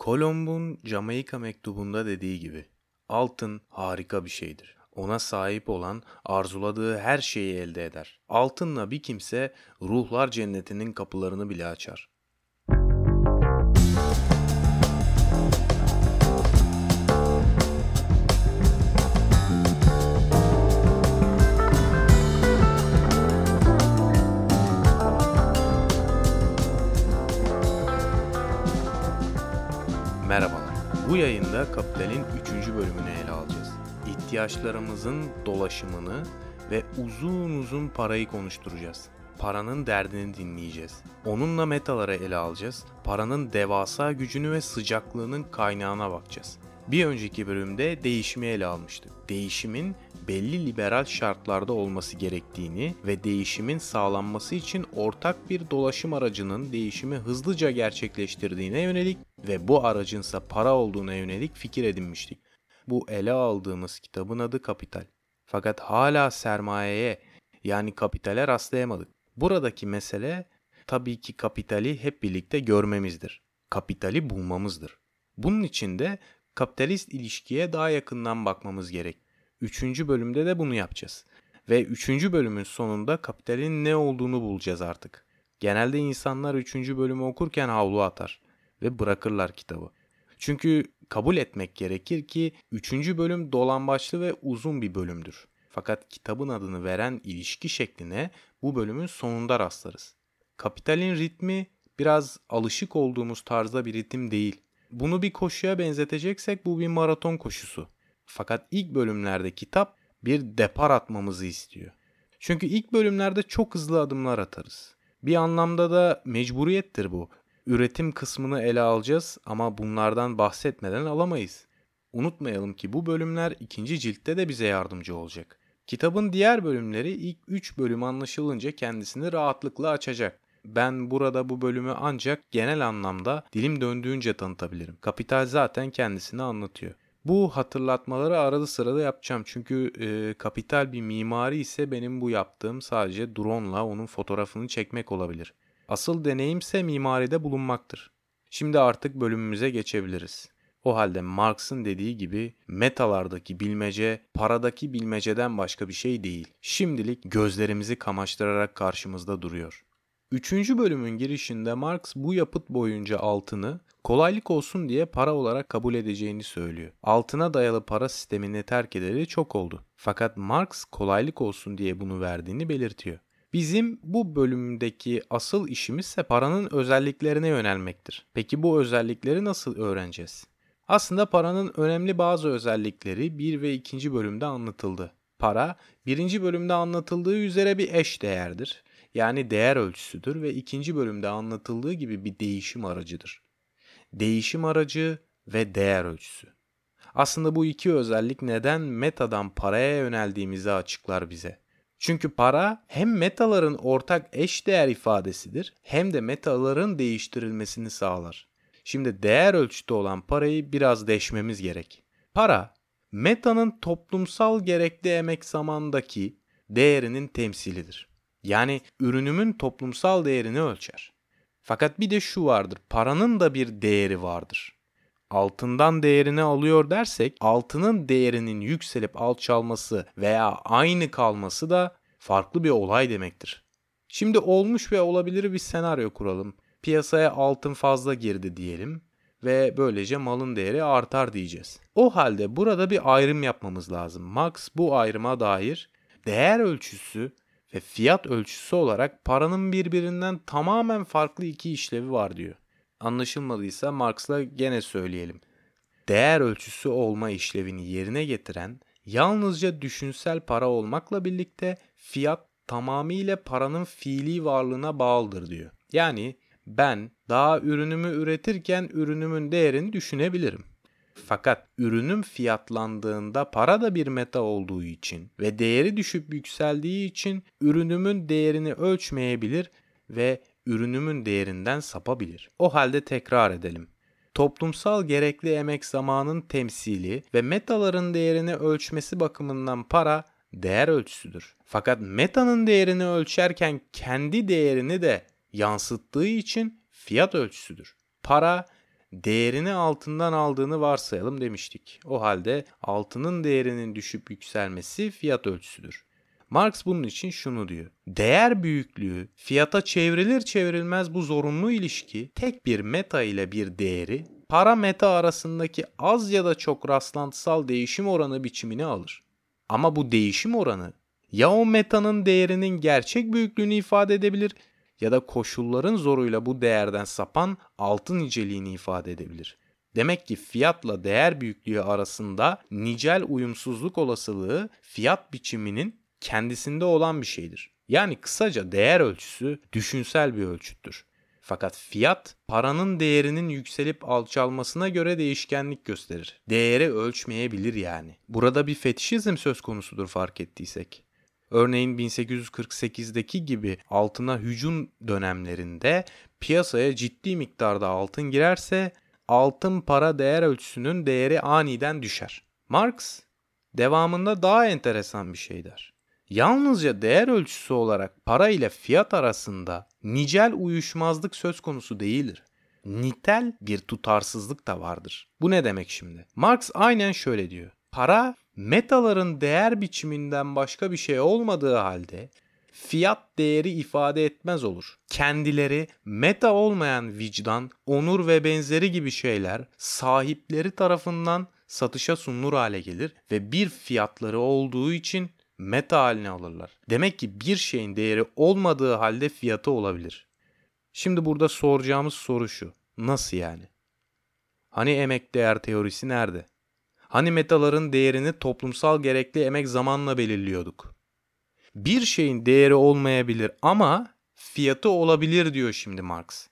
Kolomb'un Jamaika mektubunda dediği gibi altın harika bir şeydir. Ona sahip olan arzuladığı her şeyi elde eder. Altınla bir kimse ruhlar cennetinin kapılarını bile açar. Yayında Kapital'in 3. bölümünü ele alacağız. İhtiyaçlarımızın dolaşımını ve uzun uzun parayı konuşturacağız. Paranın derdini dinleyeceğiz. Onunla metaları ele alacağız. Paranın devasa gücünü ve sıcaklığının kaynağına bakacağız. Bir önceki bölümde değişimi ele almıştık. Değişimin belli liberal şartlarda olması gerektiğini ve değişimin sağlanması için ortak bir dolaşım aracının değişimi hızlıca gerçekleştirdiğine yönelik ve bu aracınsa para olduğuna yönelik fikir edinmiştik. Bu ele aldığımız kitabın adı Kapital. Fakat hala sermayeye yani kapitale rastlayamadık. Buradaki mesele tabii ki kapitali hep birlikte görmemizdir. Kapitali bulmamızdır. Bunun için de kapitalist ilişkiye daha yakından bakmamız gerek. Üçüncü bölümde de bunu yapacağız. Ve üçüncü bölümün sonunda kapitalin ne olduğunu bulacağız artık. Genelde insanlar üçüncü bölümü okurken havlu atar ve bırakırlar kitabı. Çünkü kabul etmek gerekir ki üçüncü bölüm dolambaçlı ve uzun bir bölümdür. Fakat kitabın adını veren ilişki şekline bu bölümün sonunda rastlarız. Kapitalin ritmi biraz alışık olduğumuz tarzda bir ritim değil. Bunu bir koşuya benzeteceksek bu bir maraton koşusu. Fakat ilk bölümlerde kitap bir depar atmamızı istiyor. Çünkü ilk bölümlerde çok hızlı adımlar atarız. Bir anlamda da mecburiyettir bu. Üretim kısmını ele alacağız ama bunlardan bahsetmeden alamayız. Unutmayalım ki bu bölümler ikinci ciltte de bize yardımcı olacak. Kitabın diğer bölümleri ilk 3 bölüm anlaşılınca kendisini rahatlıkla açacak. Ben burada bu bölümü ancak genel anlamda dilim döndüğünce tanıtabilirim. Kapital zaten kendisini anlatıyor. Bu hatırlatmaları arada sırada yapacağım çünkü e, kapital bir mimari ise benim bu yaptığım sadece drone'la onun fotoğrafını çekmek olabilir. Asıl deneyimse mimaride bulunmaktır. Şimdi artık bölümümüze geçebiliriz. O halde Marx'ın dediği gibi metalardaki bilmece paradaki bilmeceden başka bir şey değil. Şimdilik gözlerimizi kamaştırarak karşımızda duruyor. Üçüncü bölümün girişinde Marx bu yapıt boyunca altını kolaylık olsun diye para olarak kabul edeceğini söylüyor. Altına dayalı para sistemini terk edeli çok oldu. Fakat Marx kolaylık olsun diye bunu verdiğini belirtiyor. Bizim bu bölümdeki asıl işimiz ise paranın özelliklerine yönelmektir. Peki bu özellikleri nasıl öğreneceğiz? Aslında paranın önemli bazı özellikleri 1 ve 2. bölümde anlatıldı. Para, birinci bölümde anlatıldığı üzere bir eş değerdir. Yani değer ölçüsüdür ve ikinci bölümde anlatıldığı gibi bir değişim aracıdır. Değişim aracı ve değer ölçüsü. Aslında bu iki özellik neden metadan paraya yöneldiğimizi açıklar bize. Çünkü para hem metaların ortak eş değer ifadesidir hem de metaların değiştirilmesini sağlar. Şimdi değer ölçütü olan parayı biraz deşmemiz gerek. Para, metanın toplumsal gerekli emek zamandaki değerinin temsilidir. Yani ürünümün toplumsal değerini ölçer. Fakat bir de şu vardır. Paranın da bir değeri vardır. Altından değerini alıyor dersek altının değerinin yükselip alçalması veya aynı kalması da farklı bir olay demektir. Şimdi olmuş ve olabilir bir senaryo kuralım. Piyasaya altın fazla girdi diyelim ve böylece malın değeri artar diyeceğiz. O halde burada bir ayrım yapmamız lazım. Max bu ayrıma dair değer ölçüsü ve fiyat ölçüsü olarak paranın birbirinden tamamen farklı iki işlevi var diyor. Anlaşılmadıysa Marx'la gene söyleyelim. Değer ölçüsü olma işlevini yerine getiren yalnızca düşünsel para olmakla birlikte fiyat tamamıyla paranın fiili varlığına bağlıdır diyor. Yani ben daha ürünümü üretirken ürünümün değerini düşünebilirim. Fakat ürünüm fiyatlandığında para da bir meta olduğu için ve değeri düşüp yükseldiği için ürünümün değerini ölçmeyebilir ve ürünümün değerinden sapabilir. O halde tekrar edelim. Toplumsal gerekli emek zamanın temsili ve metaların değerini ölçmesi bakımından para değer ölçüsüdür. Fakat metanın değerini ölçerken kendi değerini de yansıttığı için fiyat ölçüsüdür. Para değerini altından aldığını varsayalım demiştik. O halde altının değerinin düşüp yükselmesi fiyat ölçüsüdür. Marx bunun için şunu diyor. Değer büyüklüğü fiyata çevrilir çevrilmez bu zorunlu ilişki tek bir meta ile bir değeri para meta arasındaki az ya da çok rastlantısal değişim oranı biçimini alır. Ama bu değişim oranı ya o metanın değerinin gerçek büyüklüğünü ifade edebilir ya da koşulların zoruyla bu değerden sapan altın niceliğini ifade edebilir. Demek ki fiyatla değer büyüklüğü arasında nicel uyumsuzluk olasılığı fiyat biçiminin kendisinde olan bir şeydir. Yani kısaca değer ölçüsü düşünsel bir ölçüttür. Fakat fiyat paranın değerinin yükselip alçalmasına göre değişkenlik gösterir. Değeri ölçmeyebilir yani. Burada bir fetişizm söz konusudur fark ettiysek. Örneğin 1848'deki gibi altına hücum dönemlerinde piyasaya ciddi miktarda altın girerse altın para değer ölçüsünün değeri aniden düşer. Marx devamında daha enteresan bir şey der. Yalnızca değer ölçüsü olarak para ile fiyat arasında nicel uyuşmazlık söz konusu değildir. Nitel bir tutarsızlık da vardır. Bu ne demek şimdi? Marx aynen şöyle diyor. Para metaların değer biçiminden başka bir şey olmadığı halde fiyat değeri ifade etmez olur. Kendileri meta olmayan vicdan, onur ve benzeri gibi şeyler sahipleri tarafından satışa sunulur hale gelir ve bir fiyatları olduğu için meta haline alırlar. Demek ki bir şeyin değeri olmadığı halde fiyatı olabilir. Şimdi burada soracağımız soru şu. Nasıl yani? Hani emek değer teorisi nerede? Hani metaların değerini toplumsal gerekli emek zamanla belirliyorduk. Bir şeyin değeri olmayabilir ama fiyatı olabilir diyor şimdi Marx.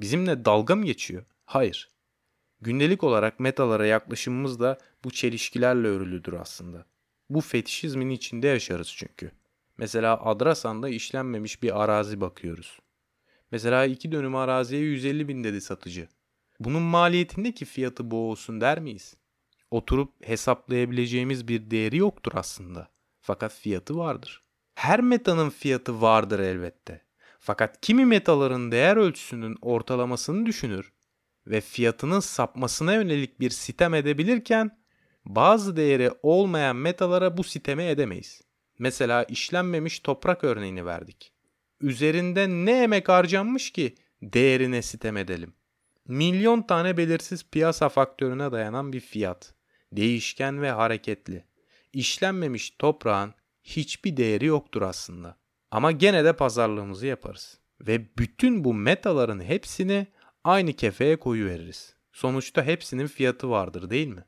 Bizimle dalga mı geçiyor? Hayır. Gündelik olarak metalara yaklaşımımız da bu çelişkilerle örülüdür aslında. Bu fetişizmin içinde yaşarız çünkü. Mesela Adrasan'da işlenmemiş bir arazi bakıyoruz. Mesela iki dönüm araziye 150 bin dedi satıcı. Bunun maliyetindeki fiyatı bu olsun der miyiz? Oturup hesaplayabileceğimiz bir değeri yoktur aslında. Fakat fiyatı vardır. Her metanın fiyatı vardır elbette. Fakat kimi metaların değer ölçüsünün ortalamasını düşünür ve fiyatının sapmasına yönelik bir sitem edebilirken bazı değeri olmayan metalara bu siteme edemeyiz. Mesela işlenmemiş toprak örneğini verdik. Üzerinde ne emek harcanmış ki değerine sitem edelim? Milyon tane belirsiz piyasa faktörüne dayanan bir fiyat. Değişken ve hareketli. İşlenmemiş toprağın hiçbir değeri yoktur aslında. Ama gene de pazarlığımızı yaparız. Ve bütün bu metaların hepsini aynı kefeye koyu veririz. Sonuçta hepsinin fiyatı vardır değil mi?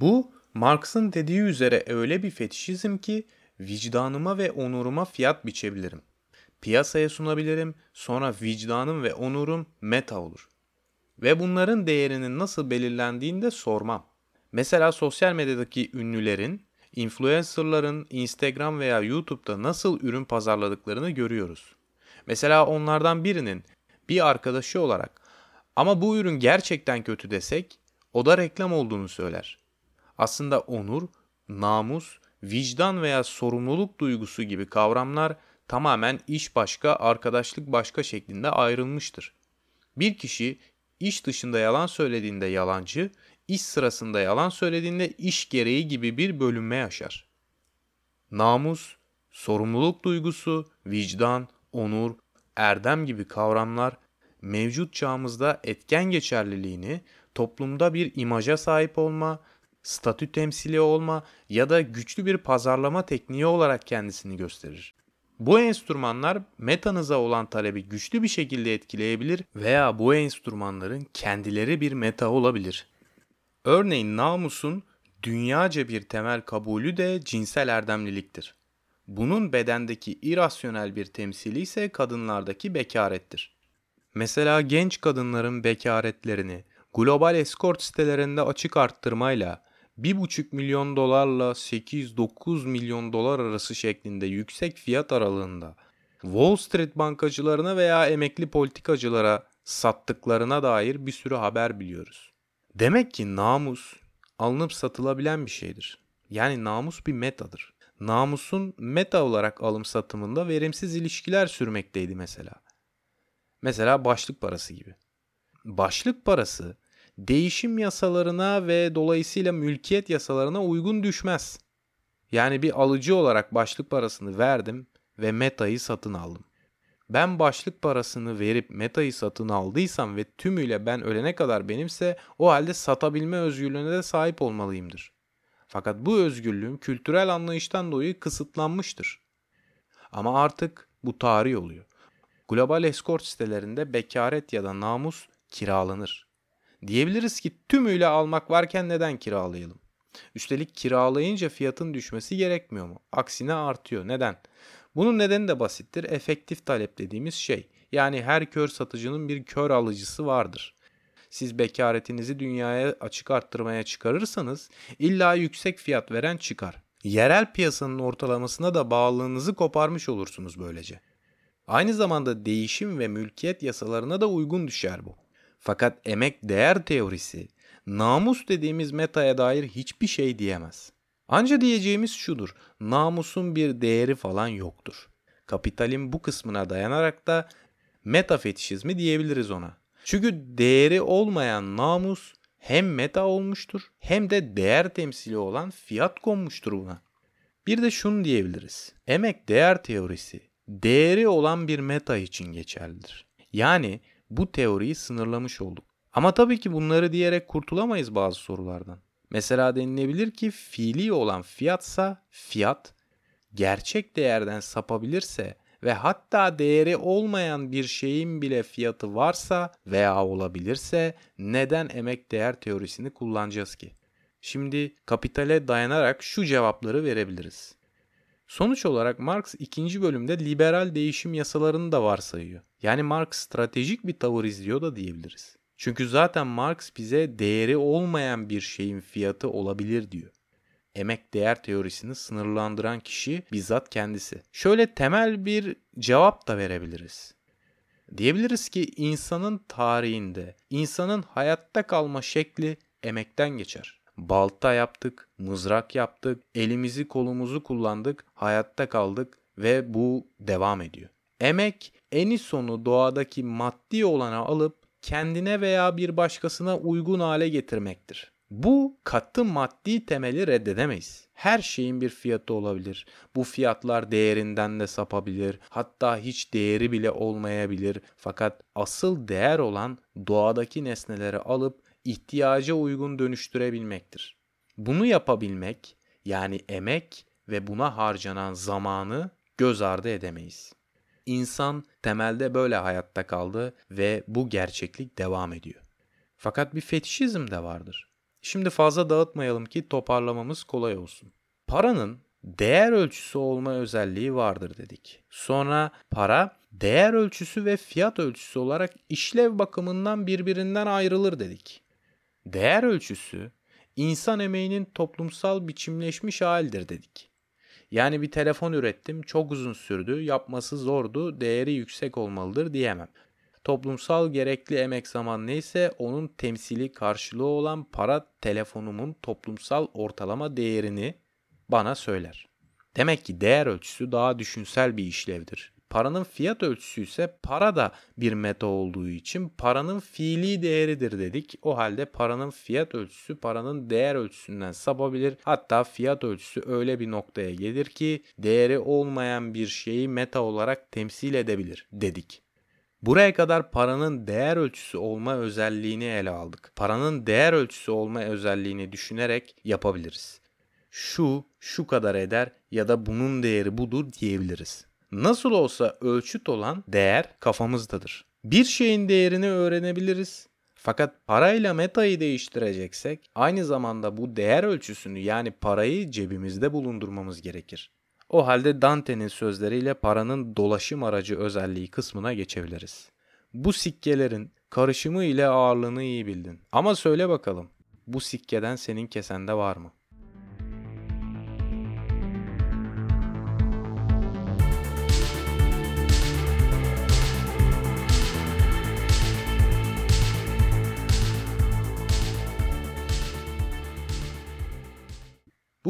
Bu Marx'ın dediği üzere öyle bir fetişizm ki vicdanıma ve onuruma fiyat biçebilirim. Piyasaya sunabilirim, sonra vicdanım ve onurum meta olur. Ve bunların değerinin nasıl belirlendiğini de sormam. Mesela sosyal medyadaki ünlülerin, influencerların Instagram veya YouTube'da nasıl ürün pazarladıklarını görüyoruz. Mesela onlardan birinin bir arkadaşı olarak ama bu ürün gerçekten kötü desek o da reklam olduğunu söyler. Aslında onur, namus, vicdan veya sorumluluk duygusu gibi kavramlar tamamen iş başka, arkadaşlık başka şeklinde ayrılmıştır. Bir kişi iş dışında yalan söylediğinde yalancı, iş sırasında yalan söylediğinde iş gereği gibi bir bölünme yaşar. Namus, sorumluluk duygusu, vicdan, onur, erdem gibi kavramlar mevcut çağımızda etken geçerliliğini toplumda bir imaja sahip olma, statü temsili olma ya da güçlü bir pazarlama tekniği olarak kendisini gösterir. Bu enstrümanlar metanıza olan talebi güçlü bir şekilde etkileyebilir veya bu enstrümanların kendileri bir meta olabilir. Örneğin namusun dünyaca bir temel kabulü de cinsel erdemliliktir. Bunun bedendeki irasyonel bir temsili ise kadınlardaki bekarettir. Mesela genç kadınların bekaretlerini global escort sitelerinde açık arttırmayla 1,5 milyon dolarla 8-9 milyon dolar arası şeklinde yüksek fiyat aralığında Wall Street bankacılarına veya emekli politikacılara sattıklarına dair bir sürü haber biliyoruz. Demek ki namus alınıp satılabilen bir şeydir. Yani namus bir metadır. Namusun meta olarak alım satımında verimsiz ilişkiler sürmekteydi mesela. Mesela başlık parası gibi. Başlık parası değişim yasalarına ve dolayısıyla mülkiyet yasalarına uygun düşmez. Yani bir alıcı olarak başlık parasını verdim ve metayı satın aldım. Ben başlık parasını verip metayı satın aldıysam ve tümüyle ben ölene kadar benimse o halde satabilme özgürlüğüne de sahip olmalıyımdır. Fakat bu özgürlüğüm kültürel anlayıştan dolayı kısıtlanmıştır. Ama artık bu tarih oluyor. Global escort sitelerinde bekaret ya da namus kiralanır. Diyebiliriz ki tümüyle almak varken neden kiralayalım? Üstelik kiralayınca fiyatın düşmesi gerekmiyor mu? Aksine artıyor. Neden? Bunun nedeni de basittir. Efektif talep dediğimiz şey. Yani her kör satıcının bir kör alıcısı vardır. Siz bekaretinizi dünyaya açık arttırmaya çıkarırsanız illa yüksek fiyat veren çıkar. Yerel piyasanın ortalamasına da bağlılığınızı koparmış olursunuz böylece. Aynı zamanda değişim ve mülkiyet yasalarına da uygun düşer bu. Fakat emek değer teorisi namus dediğimiz metaya dair hiçbir şey diyemez. Anca diyeceğimiz şudur. Namusun bir değeri falan yoktur. Kapitalin bu kısmına dayanarak da metafetişizmi diyebiliriz ona. Çünkü değeri olmayan namus hem meta olmuştur hem de değer temsili olan fiyat konmuştur buna. Bir de şunu diyebiliriz. Emek değer teorisi değeri olan bir meta için geçerlidir. Yani bu teoriyi sınırlamış olduk. Ama tabii ki bunları diyerek kurtulamayız bazı sorulardan. Mesela denilebilir ki fiili olan fiyatsa fiyat gerçek değerden sapabilirse ve hatta değeri olmayan bir şeyin bile fiyatı varsa veya olabilirse neden emek değer teorisini kullanacağız ki? Şimdi kapitale dayanarak şu cevapları verebiliriz. Sonuç olarak Marx ikinci bölümde liberal değişim yasalarını da varsayıyor. Yani Marx stratejik bir tavır izliyor da diyebiliriz. Çünkü zaten Marx bize değeri olmayan bir şeyin fiyatı olabilir diyor. Emek değer teorisini sınırlandıran kişi bizzat kendisi. Şöyle temel bir cevap da verebiliriz. Diyebiliriz ki insanın tarihinde insanın hayatta kalma şekli emekten geçer. Balta yaptık, mızrak yaptık, elimizi kolumuzu kullandık, hayatta kaldık ve bu devam ediyor. Emek eni sonu doğadaki maddi olana alıp kendine veya bir başkasına uygun hale getirmektir. Bu katı maddi temeli reddedemeyiz. Her şeyin bir fiyatı olabilir. Bu fiyatlar değerinden de sapabilir. Hatta hiç değeri bile olmayabilir. Fakat asıl değer olan doğadaki nesneleri alıp ihtiyaca uygun dönüştürebilmektir. Bunu yapabilmek yani emek ve buna harcanan zamanı göz ardı edemeyiz. İnsan temelde böyle hayatta kaldı ve bu gerçeklik devam ediyor. Fakat bir fetişizm de vardır. Şimdi fazla dağıtmayalım ki toparlamamız kolay olsun. Paranın değer ölçüsü olma özelliği vardır dedik. Sonra para değer ölçüsü ve fiyat ölçüsü olarak işlev bakımından birbirinden ayrılır dedik. Değer ölçüsü insan emeğinin toplumsal biçimleşmiş halidir dedik. Yani bir telefon ürettim, çok uzun sürdü, yapması zordu, değeri yüksek olmalıdır diyemem. Toplumsal gerekli emek zaman neyse onun temsili karşılığı olan para telefonumun toplumsal ortalama değerini bana söyler. Demek ki değer ölçüsü daha düşünsel bir işlevdir. Paranın fiyat ölçüsü ise para da bir meta olduğu için paranın fiili değeridir dedik. O halde paranın fiyat ölçüsü paranın değer ölçüsünden sapabilir. Hatta fiyat ölçüsü öyle bir noktaya gelir ki değeri olmayan bir şeyi meta olarak temsil edebilir dedik. Buraya kadar paranın değer ölçüsü olma özelliğini ele aldık. Paranın değer ölçüsü olma özelliğini düşünerek yapabiliriz. Şu, şu kadar eder ya da bunun değeri budur diyebiliriz. Nasıl olsa ölçüt olan değer kafamızdadır. Bir şeyin değerini öğrenebiliriz. Fakat parayla metayı değiştireceksek aynı zamanda bu değer ölçüsünü yani parayı cebimizde bulundurmamız gerekir. O halde Dante'nin sözleriyle paranın dolaşım aracı özelliği kısmına geçebiliriz. Bu sikkelerin karışımı ile ağırlığını iyi bildin. Ama söyle bakalım bu sikkeden senin kesende var mı?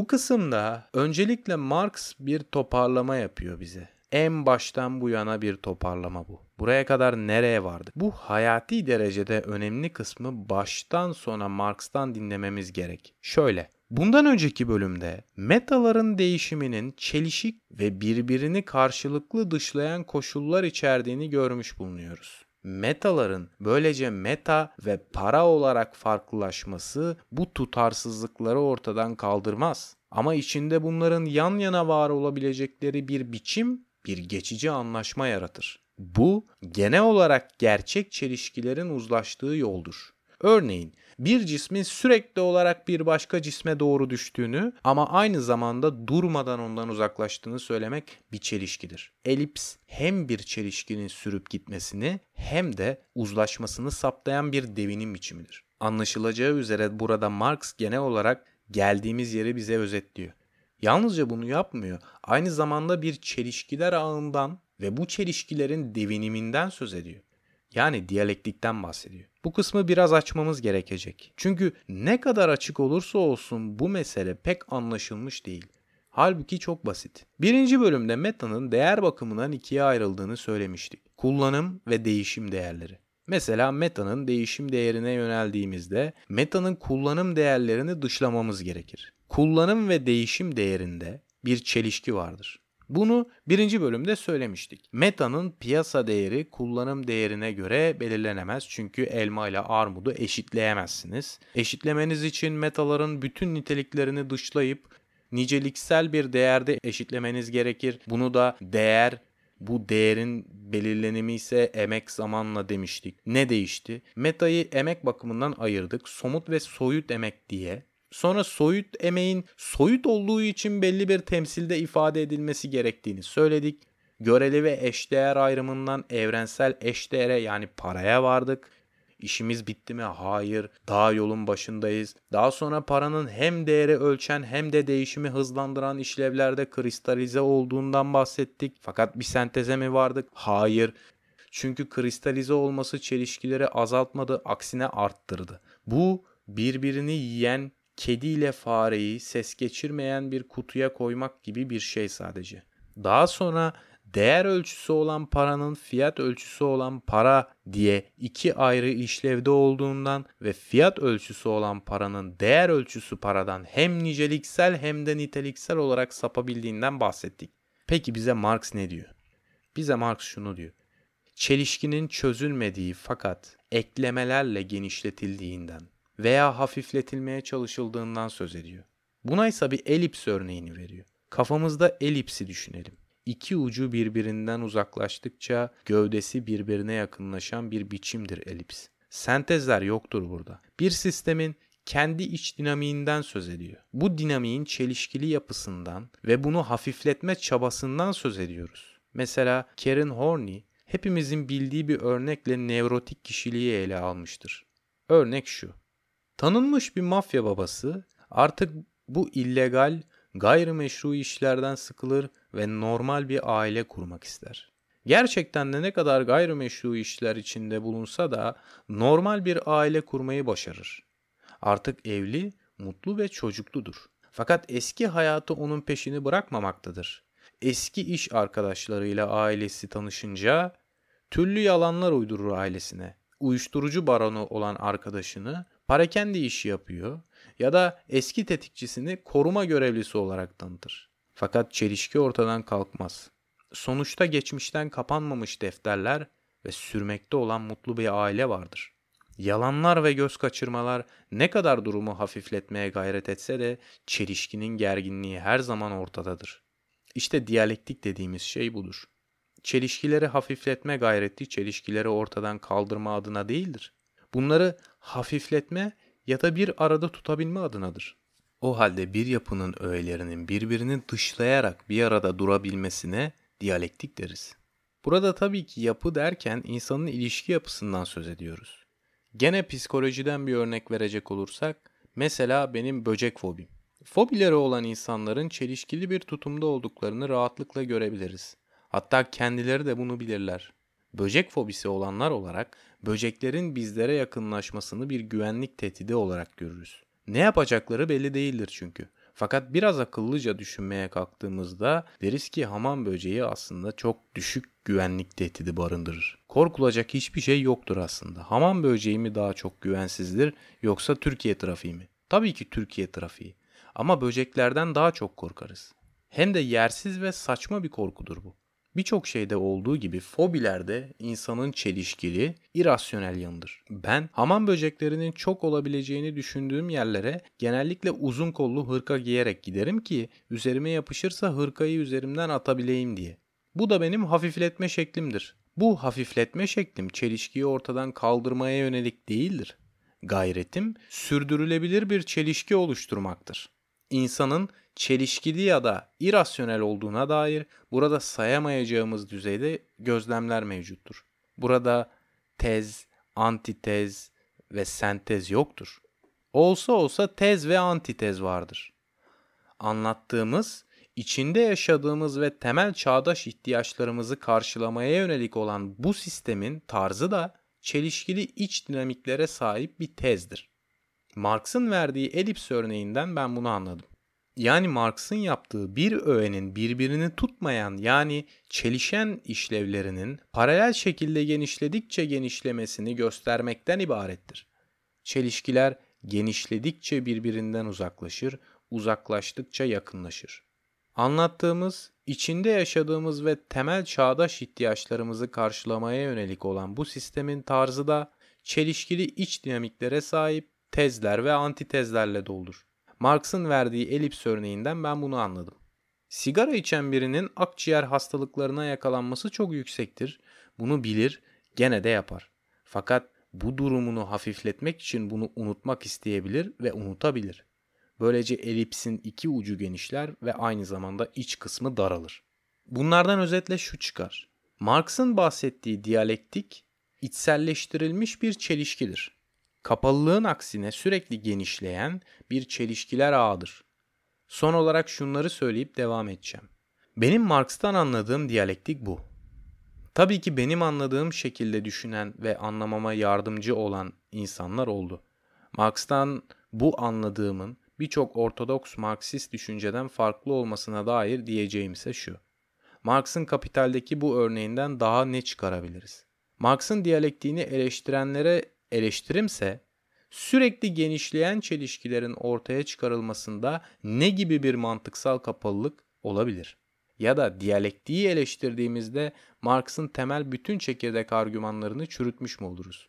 Bu kısımda öncelikle Marx bir toparlama yapıyor bize. En baştan bu yana bir toparlama bu. Buraya kadar nereye vardı? Bu hayati derecede önemli kısmı baştan sona Marx'tan dinlememiz gerek. Şöyle, Bundan önceki bölümde metaların değişiminin çelişik ve birbirini karşılıklı dışlayan koşullar içerdiğini görmüş bulunuyoruz. Metaların böylece meta ve para olarak farklılaşması bu tutarsızlıkları ortadan kaldırmaz. Ama içinde bunların yan yana var olabilecekleri bir biçim, bir geçici anlaşma yaratır. Bu genel olarak gerçek çelişkilerin uzlaştığı yoldur. Örneğin bir cismin sürekli olarak bir başka cisme doğru düştüğünü ama aynı zamanda durmadan ondan uzaklaştığını söylemek bir çelişkidir. Elips hem bir çelişkinin sürüp gitmesini hem de uzlaşmasını saptayan bir devinim biçimidir. Anlaşılacağı üzere burada Marx genel olarak geldiğimiz yeri bize özetliyor. Yalnızca bunu yapmıyor, aynı zamanda bir çelişkiler ağından ve bu çelişkilerin deviniminden söz ediyor. Yani diyalektikten bahsediyor. Bu kısmı biraz açmamız gerekecek. Çünkü ne kadar açık olursa olsun bu mesele pek anlaşılmış değil. Halbuki çok basit. Birinci bölümde metanın değer bakımından ikiye ayrıldığını söylemiştik. Kullanım ve değişim değerleri. Mesela metanın değişim değerine yöneldiğimizde metanın kullanım değerlerini dışlamamız gerekir. Kullanım ve değişim değerinde bir çelişki vardır. Bunu birinci bölümde söylemiştik. Meta'nın piyasa değeri kullanım değerine göre belirlenemez çünkü elma ile armudu eşitleyemezsiniz. Eşitlemeniz için metaların bütün niteliklerini dışlayıp niceliksel bir değerde eşitlemeniz gerekir. Bunu da değer bu değerin belirlenimi ise emek zamanla demiştik. Ne değişti? Metayı emek bakımından ayırdık. Somut ve soyut emek diye. Sonra soyut emeğin soyut olduğu için belli bir temsilde ifade edilmesi gerektiğini söyledik. Göreli ve eşdeğer ayrımından evrensel eşdeğere yani paraya vardık. İşimiz bitti mi? Hayır. Daha yolun başındayız. Daha sonra paranın hem değeri ölçen hem de değişimi hızlandıran işlevlerde kristalize olduğundan bahsettik. Fakat bir senteze mi vardık? Hayır. Çünkü kristalize olması çelişkileri azaltmadı, aksine arttırdı. Bu birbirini yiyen kedi ile fareyi ses geçirmeyen bir kutuya koymak gibi bir şey sadece. Daha sonra değer ölçüsü olan paranın fiyat ölçüsü olan para diye iki ayrı işlevde olduğundan ve fiyat ölçüsü olan paranın değer ölçüsü paradan hem niceliksel hem de niteliksel olarak sapabildiğinden bahsettik. Peki bize Marx ne diyor? Bize Marx şunu diyor. Çelişkinin çözülmediği fakat eklemelerle genişletildiğinden veya hafifletilmeye çalışıldığından söz ediyor. Buna ise bir elips örneğini veriyor. Kafamızda elipsi düşünelim. İki ucu birbirinden uzaklaştıkça gövdesi birbirine yakınlaşan bir biçimdir elips. Sentezler yoktur burada. Bir sistemin kendi iç dinamiğinden söz ediyor. Bu dinamiğin çelişkili yapısından ve bunu hafifletme çabasından söz ediyoruz. Mesela Karen Horney hepimizin bildiği bir örnekle nevrotik kişiliği ele almıştır. Örnek şu. Tanınmış bir mafya babası artık bu illegal, gayrimeşru işlerden sıkılır ve normal bir aile kurmak ister. Gerçekten de ne kadar gayrimeşru işler içinde bulunsa da normal bir aile kurmayı başarır. Artık evli, mutlu ve çocukludur. Fakat eski hayatı onun peşini bırakmamaktadır. Eski iş arkadaşlarıyla ailesi tanışınca türlü yalanlar uydurur ailesine. Uyuşturucu baronu olan arkadaşını parakende işi yapıyor ya da eski tetikçisini koruma görevlisi olarak tanıtır. Fakat çelişki ortadan kalkmaz. Sonuçta geçmişten kapanmamış defterler ve sürmekte olan mutlu bir aile vardır. Yalanlar ve göz kaçırmalar ne kadar durumu hafifletmeye gayret etse de çelişkinin gerginliği her zaman ortadadır. İşte diyalektik dediğimiz şey budur. Çelişkileri hafifletme gayreti çelişkileri ortadan kaldırma adına değildir. Bunları hafifletme ya da bir arada tutabilme adınadır. O halde bir yapının öğelerinin birbirini dışlayarak bir arada durabilmesine diyalektik deriz. Burada tabii ki yapı derken insanın ilişki yapısından söz ediyoruz. Gene psikolojiden bir örnek verecek olursak, mesela benim böcek fobim. Fobileri olan insanların çelişkili bir tutumda olduklarını rahatlıkla görebiliriz. Hatta kendileri de bunu bilirler. Böcek fobisi olanlar olarak böceklerin bizlere yakınlaşmasını bir güvenlik tehdidi olarak görürüz. Ne yapacakları belli değildir çünkü. Fakat biraz akıllıca düşünmeye kalktığımızda deriz ki hamam böceği aslında çok düşük güvenlik tehdidi barındırır. Korkulacak hiçbir şey yoktur aslında. Hamam böceği mi daha çok güvensizdir yoksa Türkiye trafiği mi? Tabii ki Türkiye trafiği. Ama böceklerden daha çok korkarız. Hem de yersiz ve saçma bir korkudur bu. Birçok şeyde olduğu gibi fobilerde insanın çelişkili, irasyonel yanıdır. Ben hamam böceklerinin çok olabileceğini düşündüğüm yerlere genellikle uzun kollu hırka giyerek giderim ki üzerime yapışırsa hırkayı üzerimden atabileyim diye. Bu da benim hafifletme şeklimdir. Bu hafifletme şeklim çelişkiyi ortadan kaldırmaya yönelik değildir. Gayretim sürdürülebilir bir çelişki oluşturmaktır. İnsanın çelişkili ya da irasyonel olduğuna dair burada sayamayacağımız düzeyde gözlemler mevcuttur. Burada tez, antitez ve sentez yoktur. Olsa olsa tez ve antitez vardır. Anlattığımız, içinde yaşadığımız ve temel çağdaş ihtiyaçlarımızı karşılamaya yönelik olan bu sistemin tarzı da çelişkili iç dinamiklere sahip bir tezdir. Marx'ın verdiği elips örneğinden ben bunu anladım. Yani Marx'ın yaptığı bir öğenin birbirini tutmayan yani çelişen işlevlerinin paralel şekilde genişledikçe genişlemesini göstermekten ibarettir. Çelişkiler genişledikçe birbirinden uzaklaşır, uzaklaştıkça yakınlaşır. Anlattığımız, içinde yaşadığımız ve temel çağdaş ihtiyaçlarımızı karşılamaya yönelik olan bu sistemin tarzı da çelişkili iç dinamiklere sahip tezler ve antitezlerle doldur. Marx'ın verdiği elips örneğinden ben bunu anladım. Sigara içen birinin akciğer hastalıklarına yakalanması çok yüksektir. Bunu bilir, gene de yapar. Fakat bu durumunu hafifletmek için bunu unutmak isteyebilir ve unutabilir. Böylece elipsin iki ucu genişler ve aynı zamanda iç kısmı daralır. Bunlardan özetle şu çıkar. Marx'ın bahsettiği diyalektik içselleştirilmiş bir çelişkidir kapalılığın aksine sürekli genişleyen bir çelişkiler ağıdır. Son olarak şunları söyleyip devam edeceğim. Benim Marx'tan anladığım diyalektik bu. Tabii ki benim anladığım şekilde düşünen ve anlamama yardımcı olan insanlar oldu. Marx'tan bu anladığımın birçok ortodoks Marksist düşünceden farklı olmasına dair diyeceğim ise şu. Marx'ın Kapital'deki bu örneğinden daha ne çıkarabiliriz? Marx'ın diyalektiğini eleştirenlere eleştirimse sürekli genişleyen çelişkilerin ortaya çıkarılmasında ne gibi bir mantıksal kapalılık olabilir? Ya da diyalektiği eleştirdiğimizde Marx'ın temel bütün çekirdek argümanlarını çürütmüş mü oluruz?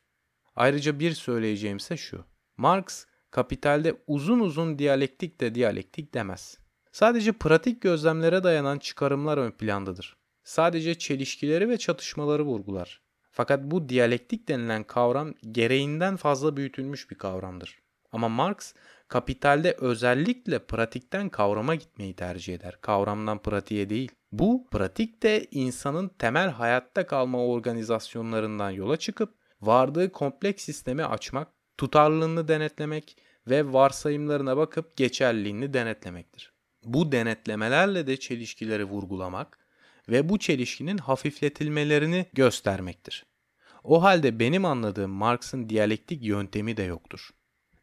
Ayrıca bir söyleyeceğimse şu. Marx kapitalde uzun uzun diyalektik de diyalektik demez. Sadece pratik gözlemlere dayanan çıkarımlar ön plandadır. Sadece çelişkileri ve çatışmaları vurgular. Fakat bu diyalektik denilen kavram gereğinden fazla büyütülmüş bir kavramdır. Ama Marx kapitalde özellikle pratikten kavrama gitmeyi tercih eder. Kavramdan pratiğe değil. Bu pratikte insanın temel hayatta kalma organizasyonlarından yola çıkıp vardığı kompleks sistemi açmak, tutarlılığını denetlemek ve varsayımlarına bakıp geçerliliğini denetlemektir. Bu denetlemelerle de çelişkileri vurgulamak, ve bu çelişkinin hafifletilmelerini göstermektir. O halde benim anladığım Marx'ın diyalektik yöntemi de yoktur.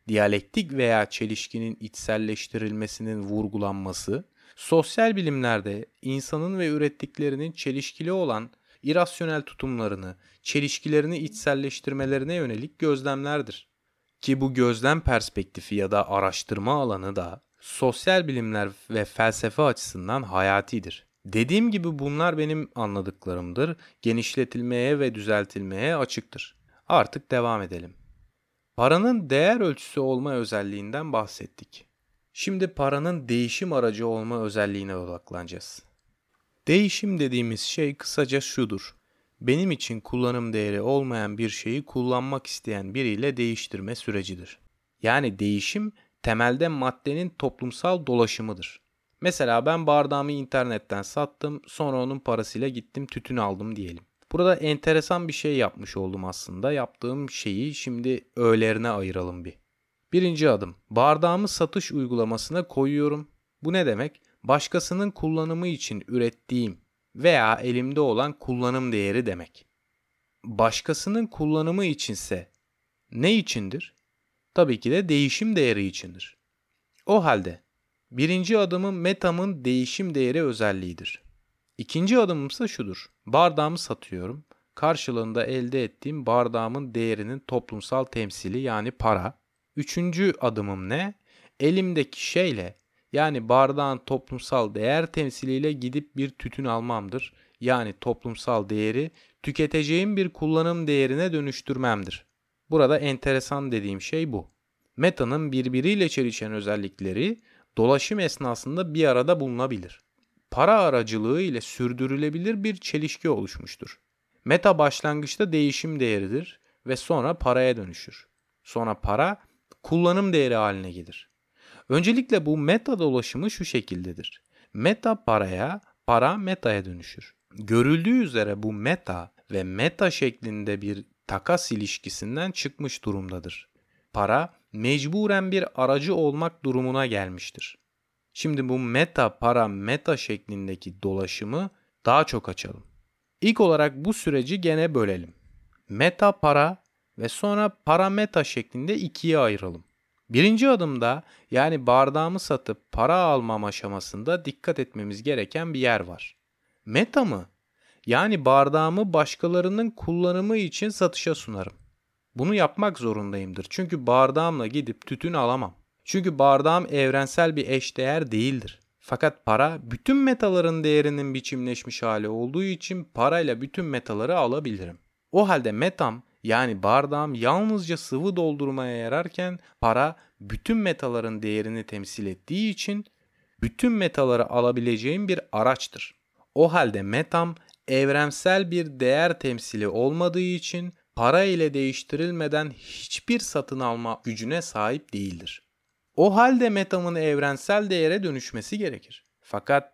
Diyalektik veya çelişkinin içselleştirilmesinin vurgulanması, sosyal bilimlerde insanın ve ürettiklerinin çelişkili olan irasyonel tutumlarını, çelişkilerini içselleştirmelerine yönelik gözlemlerdir. Ki bu gözlem perspektifi ya da araştırma alanı da sosyal bilimler ve felsefe açısından hayatidir. Dediğim gibi bunlar benim anladıklarımdır. Genişletilmeye ve düzeltilmeye açıktır. Artık devam edelim. Paranın değer ölçüsü olma özelliğinden bahsettik. Şimdi paranın değişim aracı olma özelliğine odaklanacağız. Değişim dediğimiz şey kısaca şudur. Benim için kullanım değeri olmayan bir şeyi kullanmak isteyen biriyle değiştirme sürecidir. Yani değişim temelde maddenin toplumsal dolaşımıdır. Mesela ben bardağımı internetten sattım sonra onun parasıyla gittim tütün aldım diyelim. Burada enteresan bir şey yapmış oldum aslında. Yaptığım şeyi şimdi öğelerine ayıralım bir. Birinci adım. Bardağımı satış uygulamasına koyuyorum. Bu ne demek? Başkasının kullanımı için ürettiğim veya elimde olan kullanım değeri demek. Başkasının kullanımı içinse ne içindir? Tabii ki de değişim değeri içindir. O halde Birinci adımım metamın değişim değeri özelliğidir. İkinci adımım ise şudur. Bardağımı satıyorum. Karşılığında elde ettiğim bardağımın değerinin toplumsal temsili yani para. Üçüncü adımım ne? Elimdeki şeyle yani bardağın toplumsal değer temsiliyle gidip bir tütün almamdır. Yani toplumsal değeri tüketeceğim bir kullanım değerine dönüştürmemdir. Burada enteresan dediğim şey bu. Meta'nın birbiriyle çelişen özellikleri dolaşım esnasında bir arada bulunabilir. Para aracılığı ile sürdürülebilir bir çelişki oluşmuştur. Meta başlangıçta değişim değeridir ve sonra paraya dönüşür. Sonra para kullanım değeri haline gelir. Öncelikle bu meta dolaşımı şu şekildedir. Meta paraya, para metaya dönüşür. Görüldüğü üzere bu meta ve meta şeklinde bir takas ilişkisinden çıkmış durumdadır. Para mecburen bir aracı olmak durumuna gelmiştir. Şimdi bu meta para meta şeklindeki dolaşımı daha çok açalım. İlk olarak bu süreci gene bölelim. Meta para ve sonra para meta şeklinde ikiye ayıralım. Birinci adımda yani bardağımı satıp para almam aşamasında dikkat etmemiz gereken bir yer var. Meta mı? Yani bardağımı başkalarının kullanımı için satışa sunarım. Bunu yapmak zorundayımdır. Çünkü bardağımla gidip tütün alamam. Çünkü bardağım evrensel bir eşdeğer değildir. Fakat para bütün metaların değerinin biçimleşmiş hali olduğu için parayla bütün metaları alabilirim. O halde metam yani bardağım yalnızca sıvı doldurmaya yararken para bütün metaların değerini temsil ettiği için bütün metaları alabileceğim bir araçtır. O halde metam evrensel bir değer temsili olmadığı için para ile değiştirilmeden hiçbir satın alma gücüne sahip değildir. O halde metamın evrensel değere dönüşmesi gerekir. Fakat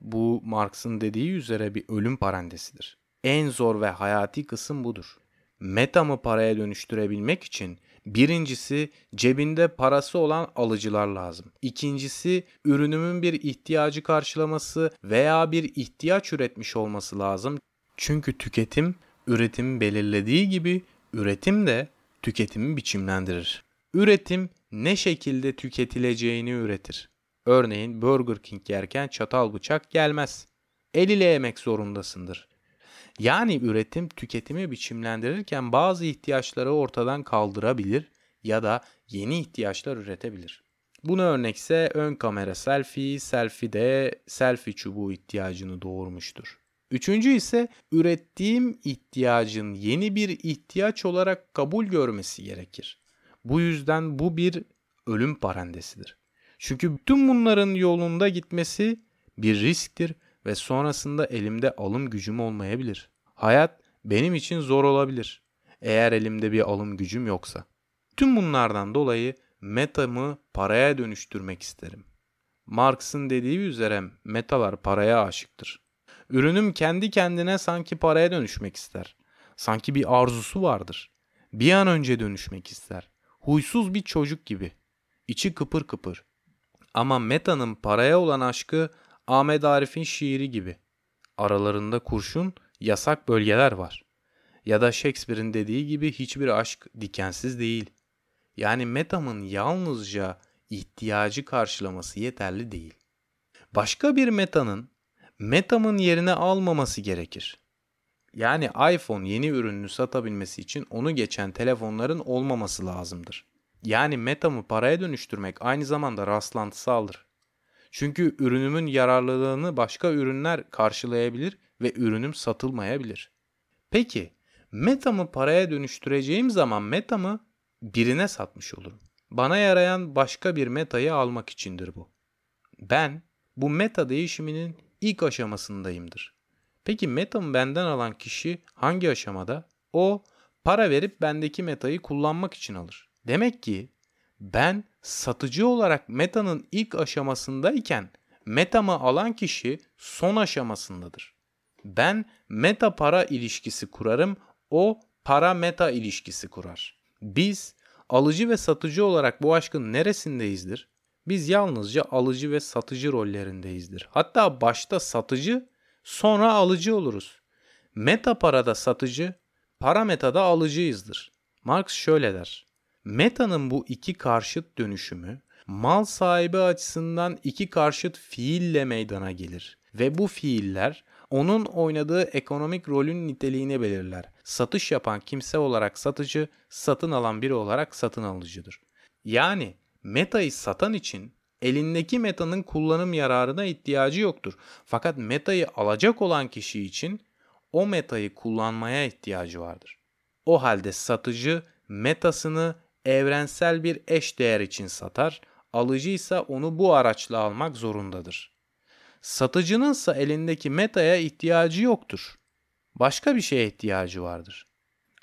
bu Marx'ın dediği üzere bir ölüm parantesidir. En zor ve hayati kısım budur. Metamı paraya dönüştürebilmek için birincisi cebinde parası olan alıcılar lazım. İkincisi ürünümün bir ihtiyacı karşılaması veya bir ihtiyaç üretmiş olması lazım. Çünkü tüketim üretimi belirlediği gibi üretim de tüketimi biçimlendirir. Üretim ne şekilde tüketileceğini üretir. Örneğin Burger King yerken çatal bıçak gelmez. El ile yemek zorundasındır. Yani üretim tüketimi biçimlendirirken bazı ihtiyaçları ortadan kaldırabilir ya da yeni ihtiyaçlar üretebilir. Buna örnekse ön kamera selfie, selfie de selfie çubuğu ihtiyacını doğurmuştur. Üçüncü ise ürettiğim ihtiyacın yeni bir ihtiyaç olarak kabul görmesi gerekir. Bu yüzden bu bir ölüm parantesidir. Çünkü bütün bunların yolunda gitmesi bir risktir ve sonrasında elimde alım gücüm olmayabilir. Hayat benim için zor olabilir eğer elimde bir alım gücüm yoksa. Tüm bunlardan dolayı metamı paraya dönüştürmek isterim. Marx'ın dediği üzere metalar paraya aşıktır. Ürünüm kendi kendine sanki paraya dönüşmek ister. Sanki bir arzusu vardır. Bir an önce dönüşmek ister. Huysuz bir çocuk gibi. İçi kıpır kıpır. Ama Meta'nın paraya olan aşkı Ahmet Arif'in şiiri gibi. Aralarında kurşun, yasak bölgeler var. Ya da Shakespeare'in dediği gibi hiçbir aşk dikensiz değil. Yani Meta'nın yalnızca ihtiyacı karşılaması yeterli değil. Başka bir Meta'nın Meta'nın yerine almaması gerekir. Yani iPhone yeni ürününü satabilmesi için onu geçen telefonların olmaması lazımdır. Yani Meta'mı paraya dönüştürmek aynı zamanda rastlantısaldır. Çünkü ürünümün yararlılığını başka ürünler karşılayabilir ve ürünüm satılmayabilir. Peki Meta'mı paraya dönüştüreceğim zaman Meta'mı birine satmış olurum. Bana yarayan başka bir metayı almak içindir bu. Ben bu meta değişiminin ilk aşamasındayımdır. Peki metamı benden alan kişi hangi aşamada? O para verip bendeki metayı kullanmak için alır. Demek ki ben satıcı olarak metanın ilk aşamasındayken metamı alan kişi son aşamasındadır. Ben meta para ilişkisi kurarım, o para meta ilişkisi kurar. Biz alıcı ve satıcı olarak bu aşkın neresindeyizdir? Biz yalnızca alıcı ve satıcı rollerindeyizdir. Hatta başta satıcı, sonra alıcı oluruz. Meta parada satıcı, para metada alıcıyızdır. Marx şöyle der. Meta'nın bu iki karşıt dönüşümü mal sahibi açısından iki karşıt fiille meydana gelir ve bu fiiller onun oynadığı ekonomik rolün niteliğini belirler. Satış yapan kimse olarak satıcı, satın alan biri olarak satın alıcıdır. Yani metayı satan için elindeki metanın kullanım yararına ihtiyacı yoktur. Fakat metayı alacak olan kişi için o metayı kullanmaya ihtiyacı vardır. O halde satıcı metasını evrensel bir eş değer için satar, alıcı ise onu bu araçla almak zorundadır. Satıcının ise elindeki metaya ihtiyacı yoktur. Başka bir şeye ihtiyacı vardır.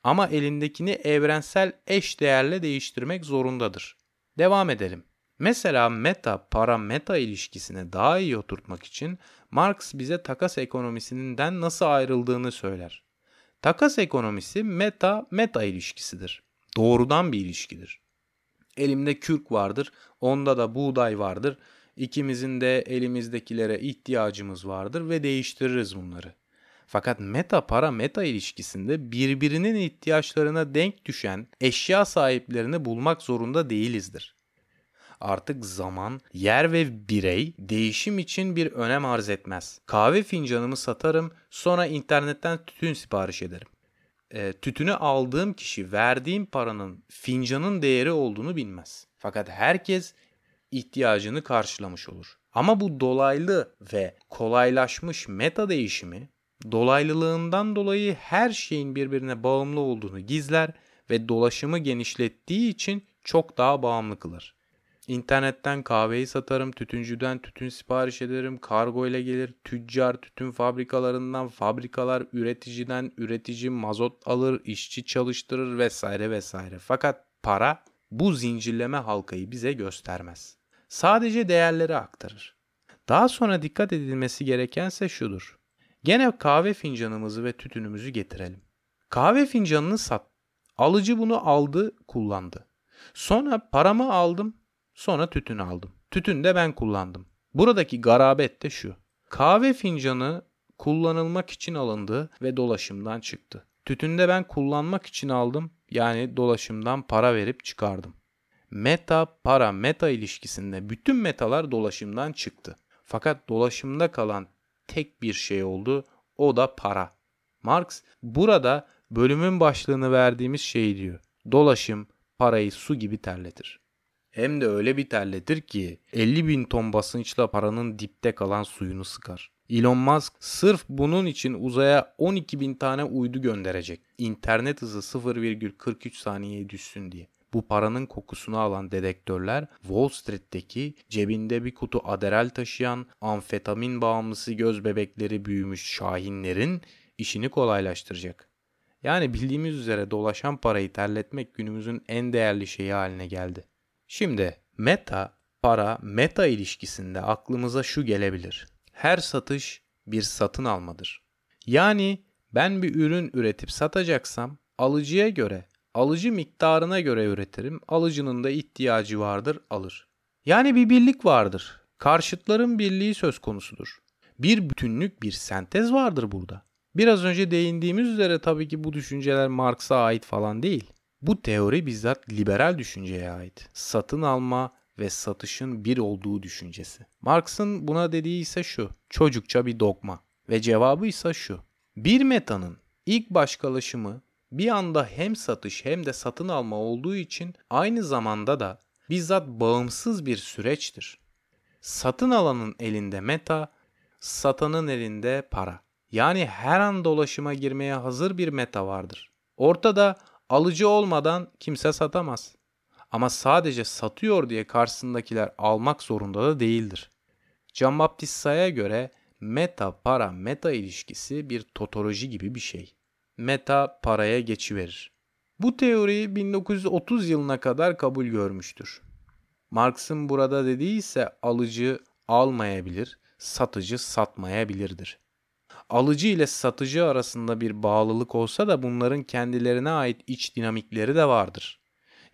Ama elindekini evrensel eş değerle değiştirmek zorundadır. Devam edelim. Mesela meta para meta ilişkisine daha iyi oturtmak için Marx bize takas ekonomisinden nasıl ayrıldığını söyler. Takas ekonomisi meta meta ilişkisidir. Doğrudan bir ilişkidir. Elimde kürk vardır, onda da buğday vardır. İkimizin de elimizdekilere ihtiyacımız vardır ve değiştiririz bunları. Fakat meta para meta ilişkisinde birbirinin ihtiyaçlarına denk düşen eşya sahiplerini bulmak zorunda değilizdir artık zaman, yer ve birey değişim için bir önem arz etmez. Kahve fincanımı satarım, sonra internetten tütün sipariş ederim. E, tütünü aldığım kişi verdiğim paranın fincanın değeri olduğunu bilmez. Fakat herkes ihtiyacını karşılamış olur. Ama bu dolaylı ve kolaylaşmış meta değişimi dolaylılığından dolayı her şeyin birbirine bağımlı olduğunu gizler ve dolaşımı genişlettiği için çok daha bağımlı kılar. İnternetten kahveyi satarım, tütüncüden tütün sipariş ederim, kargo ile gelir, tüccar tütün fabrikalarından fabrikalar, üreticiden üretici mazot alır, işçi çalıştırır vesaire vesaire. Fakat para bu zincirleme halkayı bize göstermez. Sadece değerleri aktarır. Daha sonra dikkat edilmesi gerekense şudur. Gene kahve fincanımızı ve tütünümüzü getirelim. Kahve fincanını sat. Alıcı bunu aldı, kullandı. Sonra paramı aldım, Sonra tütün aldım. Tütün de ben kullandım. Buradaki garabet de şu. Kahve fincanı kullanılmak için alındı ve dolaşımdan çıktı. Tütünde ben kullanmak için aldım yani dolaşımdan para verip çıkardım. Meta para meta ilişkisinde bütün metalar dolaşımdan çıktı. Fakat dolaşımda kalan tek bir şey oldu o da para. Marx burada bölümün başlığını verdiğimiz şey diyor. Dolaşım parayı su gibi terletir. Hem de öyle bir terletir ki 50 bin ton basınçla paranın dipte kalan suyunu sıkar. Elon Musk sırf bunun için uzaya 12 bin tane uydu gönderecek. İnternet hızı 0,43 saniyeye düşsün diye. Bu paranın kokusunu alan dedektörler Wall Street'teki cebinde bir kutu aderal taşıyan amfetamin bağımlısı göz bebekleri büyümüş şahinlerin işini kolaylaştıracak. Yani bildiğimiz üzere dolaşan parayı terletmek günümüzün en değerli şeyi haline geldi. Şimdi meta para meta ilişkisinde aklımıza şu gelebilir. Her satış bir satın almadır. Yani ben bir ürün üretip satacaksam alıcıya göre, alıcı miktarına göre üretirim. Alıcının da ihtiyacı vardır, alır. Yani bir birlik vardır. Karşıtların birliği söz konusudur. Bir bütünlük, bir sentez vardır burada. Biraz önce değindiğimiz üzere tabii ki bu düşünceler Marx'a ait falan değil. Bu teori bizzat liberal düşünceye ait. Satın alma ve satışın bir olduğu düşüncesi. Marx'ın buna dediği ise şu. Çocukça bir dogma. Ve cevabı ise şu. Bir metanın ilk başkalaşımı bir anda hem satış hem de satın alma olduğu için aynı zamanda da bizzat bağımsız bir süreçtir. Satın alanın elinde meta, satanın elinde para. Yani her an dolaşıma girmeye hazır bir meta vardır. Ortada Alıcı olmadan kimse satamaz. Ama sadece satıyor diye karşısındakiler almak zorunda da değildir. Can Baptista'ya göre meta para meta ilişkisi bir totoloji gibi bir şey. Meta paraya geçiverir. Bu teori 1930 yılına kadar kabul görmüştür. Marx'ın burada dediği ise alıcı almayabilir, satıcı satmayabilirdir alıcı ile satıcı arasında bir bağlılık olsa da bunların kendilerine ait iç dinamikleri de vardır.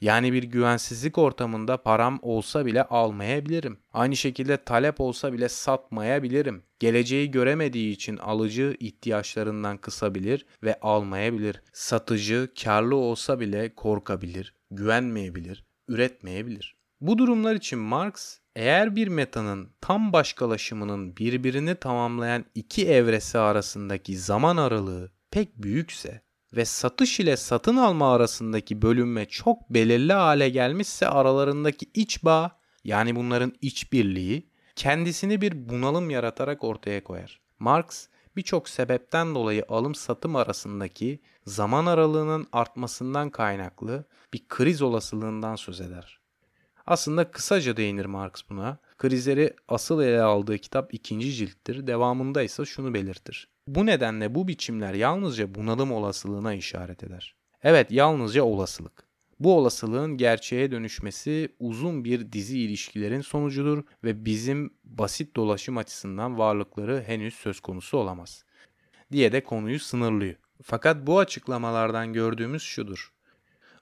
Yani bir güvensizlik ortamında param olsa bile almayabilirim. Aynı şekilde talep olsa bile satmayabilirim. Geleceği göremediği için alıcı ihtiyaçlarından kısabilir ve almayabilir. Satıcı karlı olsa bile korkabilir, güvenmeyebilir, üretmeyebilir. Bu durumlar için Marx eğer bir metanın tam başkalaşımının birbirini tamamlayan iki evresi arasındaki zaman aralığı pek büyükse ve satış ile satın alma arasındaki bölünme çok belirli hale gelmişse aralarındaki iç bağ yani bunların iç birliği kendisini bir bunalım yaratarak ortaya koyar. Marx birçok sebepten dolayı alım satım arasındaki zaman aralığının artmasından kaynaklı bir kriz olasılığından söz eder. Aslında kısaca değinir Marx buna. Krizleri asıl ele aldığı kitap ikinci cilttir. Devamında ise şunu belirtir. Bu nedenle bu biçimler yalnızca bunalım olasılığına işaret eder. Evet yalnızca olasılık. Bu olasılığın gerçeğe dönüşmesi uzun bir dizi ilişkilerin sonucudur ve bizim basit dolaşım açısından varlıkları henüz söz konusu olamaz. Diye de konuyu sınırlıyor. Fakat bu açıklamalardan gördüğümüz şudur.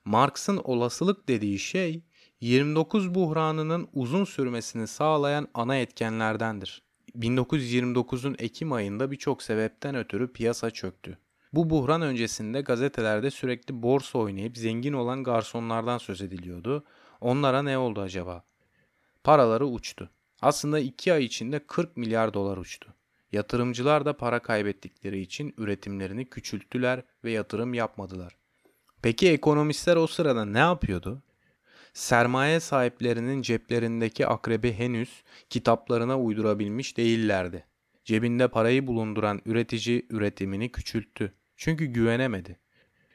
Marx'ın olasılık dediği şey 29 buhranının uzun sürmesini sağlayan ana etkenlerdendir. 1929'un Ekim ayında birçok sebepten ötürü piyasa çöktü. Bu buhran öncesinde gazetelerde sürekli borsa oynayıp zengin olan garsonlardan söz ediliyordu. Onlara ne oldu acaba? Paraları uçtu. Aslında 2 ay içinde 40 milyar dolar uçtu. Yatırımcılar da para kaybettikleri için üretimlerini küçülttüler ve yatırım yapmadılar. Peki ekonomistler o sırada ne yapıyordu? Sermaye sahiplerinin ceplerindeki akrebi henüz kitaplarına uydurabilmiş değillerdi. Cebinde parayı bulunduran üretici üretimini küçülttü. Çünkü güvenemedi.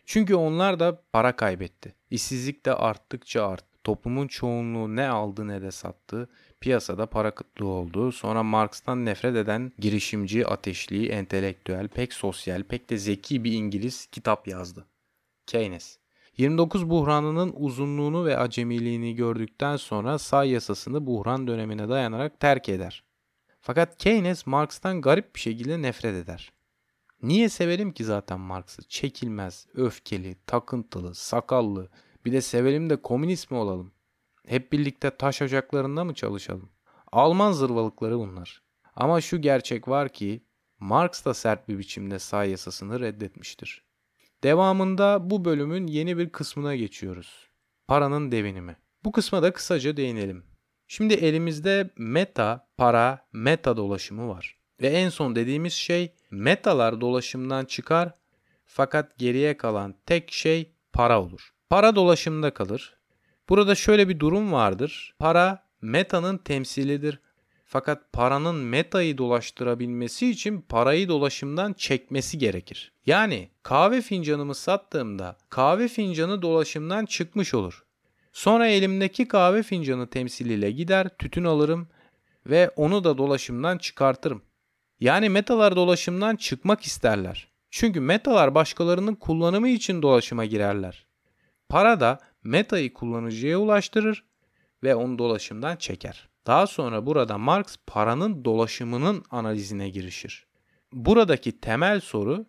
Çünkü onlar da para kaybetti. İşsizlik de arttıkça arttı. Toplumun çoğunluğu ne aldı ne de sattı. Piyasada para kıtlığı oldu. Sonra Marx'tan nefret eden girişimci, ateşli, entelektüel, pek sosyal, pek de zeki bir İngiliz kitap yazdı. Keynes. 29 buhranının uzunluğunu ve acemiliğini gördükten sonra say yasasını buhran dönemine dayanarak terk eder. Fakat Keynes Marx'tan garip bir şekilde nefret eder. Niye sevelim ki zaten Marx'ı? Çekilmez, öfkeli, takıntılı, sakallı. Bir de sevelim de komünist mi olalım? Hep birlikte taş ocaklarında mı çalışalım? Alman zırvalıkları bunlar. Ama şu gerçek var ki Marx da sert bir biçimde say yasasını reddetmiştir. Devamında bu bölümün yeni bir kısmına geçiyoruz. Paranın devinimi. Bu kısma da kısaca değinelim. Şimdi elimizde meta, para, meta dolaşımı var. Ve en son dediğimiz şey metalar dolaşımdan çıkar fakat geriye kalan tek şey para olur. Para dolaşımda kalır. Burada şöyle bir durum vardır. Para metanın temsilidir. Fakat paranın metayı dolaştırabilmesi için parayı dolaşımdan çekmesi gerekir. Yani kahve fincanımı sattığımda kahve fincanı dolaşımdan çıkmış olur. Sonra elimdeki kahve fincanı temsiliyle gider tütün alırım ve onu da dolaşımdan çıkartırım. Yani metalar dolaşımdan çıkmak isterler. Çünkü metalar başkalarının kullanımı için dolaşıma girerler. Para da metayı kullanıcıya ulaştırır ve onu dolaşımdan çeker. Daha sonra burada Marx paranın dolaşımının analizine girişir. Buradaki temel soru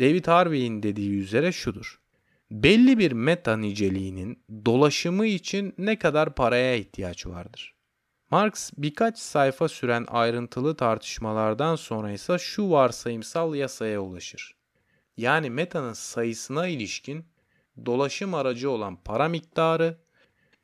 David Harvey'in dediği üzere şudur. Belli bir meta niceliğinin dolaşımı için ne kadar paraya ihtiyaç vardır? Marx birkaç sayfa süren ayrıntılı tartışmalardan sonra ise şu varsayımsal yasaya ulaşır. Yani metanın sayısına ilişkin dolaşım aracı olan para miktarı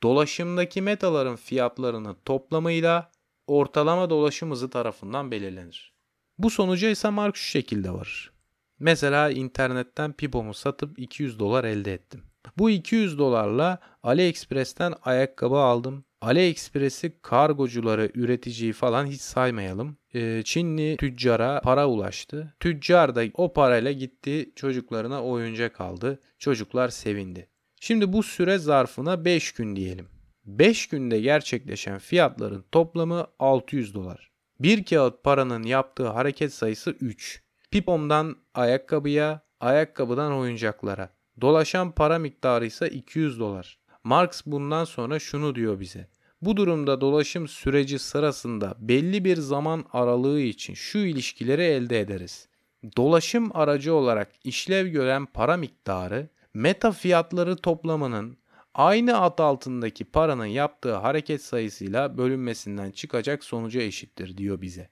dolaşımdaki metaların fiyatlarının toplamıyla ortalama dolaşım hızı tarafından belirlenir. Bu sonuca ise Marx şu şekilde varır. Mesela internetten pipomu satıp 200 dolar elde ettim. Bu 200 dolarla AliExpress'ten ayakkabı aldım. AliExpress'i kargocuları, üreticiyi falan hiç saymayalım. Ee, Çinli tüccara para ulaştı. Tüccar da o parayla gitti çocuklarına oyuncak aldı. Çocuklar sevindi. Şimdi bu süre zarfına 5 gün diyelim. 5 günde gerçekleşen fiyatların toplamı 600 dolar. Bir kağıt paranın yaptığı hareket sayısı 3. Pipom'dan ayakkabıya, ayakkabıdan oyuncaklara. Dolaşan para miktarı ise 200 dolar. Marx bundan sonra şunu diyor bize. Bu durumda dolaşım süreci sırasında belli bir zaman aralığı için şu ilişkileri elde ederiz. Dolaşım aracı olarak işlev gören para miktarı meta fiyatları toplamının aynı ad altındaki paranın yaptığı hareket sayısıyla bölünmesinden çıkacak sonuca eşittir diyor bize.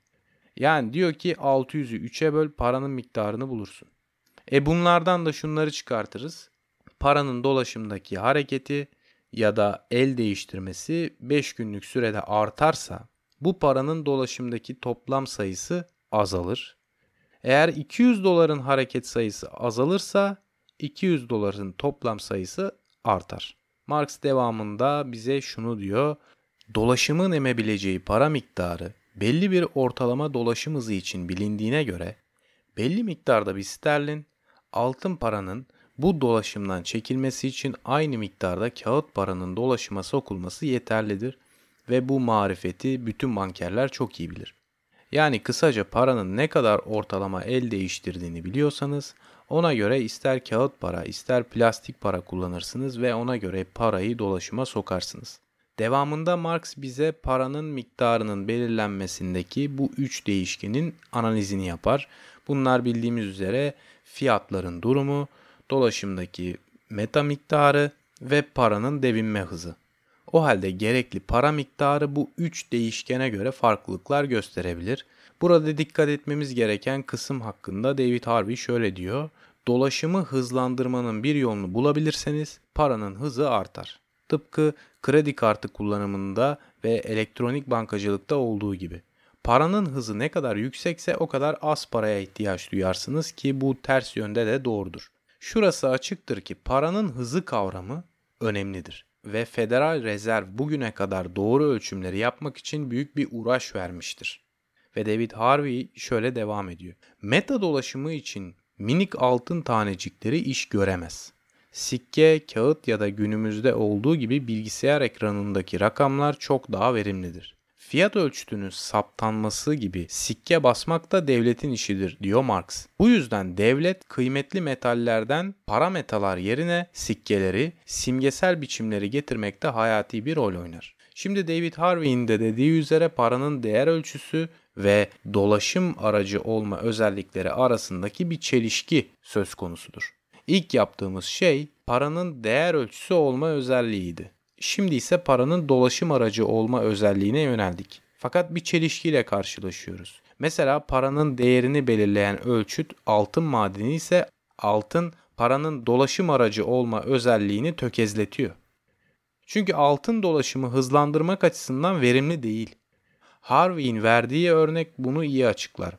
Yani diyor ki 600'ü 3'e böl paranın miktarını bulursun. E bunlardan da şunları çıkartırız. Paranın dolaşımdaki hareketi ya da el değiştirmesi 5 günlük sürede artarsa bu paranın dolaşımdaki toplam sayısı azalır. Eğer 200 doların hareket sayısı azalırsa 200 doların toplam sayısı artar. Marx devamında bize şunu diyor. Dolaşımın emebileceği para miktarı belli bir ortalama dolaşım hızı için bilindiğine göre belli miktarda bir sterlin altın paranın bu dolaşımdan çekilmesi için aynı miktarda kağıt paranın dolaşıma sokulması yeterlidir ve bu marifeti bütün bankerler çok iyi bilir. Yani kısaca paranın ne kadar ortalama el değiştirdiğini biliyorsanız ona göre ister kağıt para ister plastik para kullanırsınız ve ona göre parayı dolaşıma sokarsınız. Devamında Marx bize paranın miktarının belirlenmesindeki bu üç değişkenin analizini yapar. Bunlar bildiğimiz üzere fiyatların durumu, dolaşımdaki meta miktarı ve paranın devinme hızı. O halde gerekli para miktarı bu üç değişkene göre farklılıklar gösterebilir. Burada dikkat etmemiz gereken kısım hakkında David Harvey şöyle diyor. Dolaşımı hızlandırmanın bir yolunu bulabilirseniz paranın hızı artar. Tıpkı kredi kartı kullanımında ve elektronik bankacılıkta olduğu gibi. Paranın hızı ne kadar yüksekse o kadar az paraya ihtiyaç duyarsınız ki bu ters yönde de doğrudur. Şurası açıktır ki paranın hızı kavramı önemlidir ve Federal Rezerv bugüne kadar doğru ölçümleri yapmak için büyük bir uğraş vermiştir. Ve David Harvey şöyle devam ediyor. Meta dolaşımı için minik altın tanecikleri iş göremez. Sikke, kağıt ya da günümüzde olduğu gibi bilgisayar ekranındaki rakamlar çok daha verimlidir. Fiyat ölçütünün saptanması gibi sikke basmak da devletin işidir diyor Marx. Bu yüzden devlet kıymetli metallerden para metalar yerine sikkeleri, simgesel biçimleri getirmekte hayati bir rol oynar. Şimdi David Harvey'in de dediği üzere paranın değer ölçüsü ve dolaşım aracı olma özellikleri arasındaki bir çelişki söz konusudur. İlk yaptığımız şey paranın değer ölçüsü olma özelliğiydi. Şimdi ise paranın dolaşım aracı olma özelliğine yöneldik. Fakat bir çelişkiyle karşılaşıyoruz. Mesela paranın değerini belirleyen ölçüt altın madeni ise altın paranın dolaşım aracı olma özelliğini tökezletiyor. Çünkü altın dolaşımı hızlandırmak açısından verimli değil. Harvey'in verdiği örnek bunu iyi açıklar.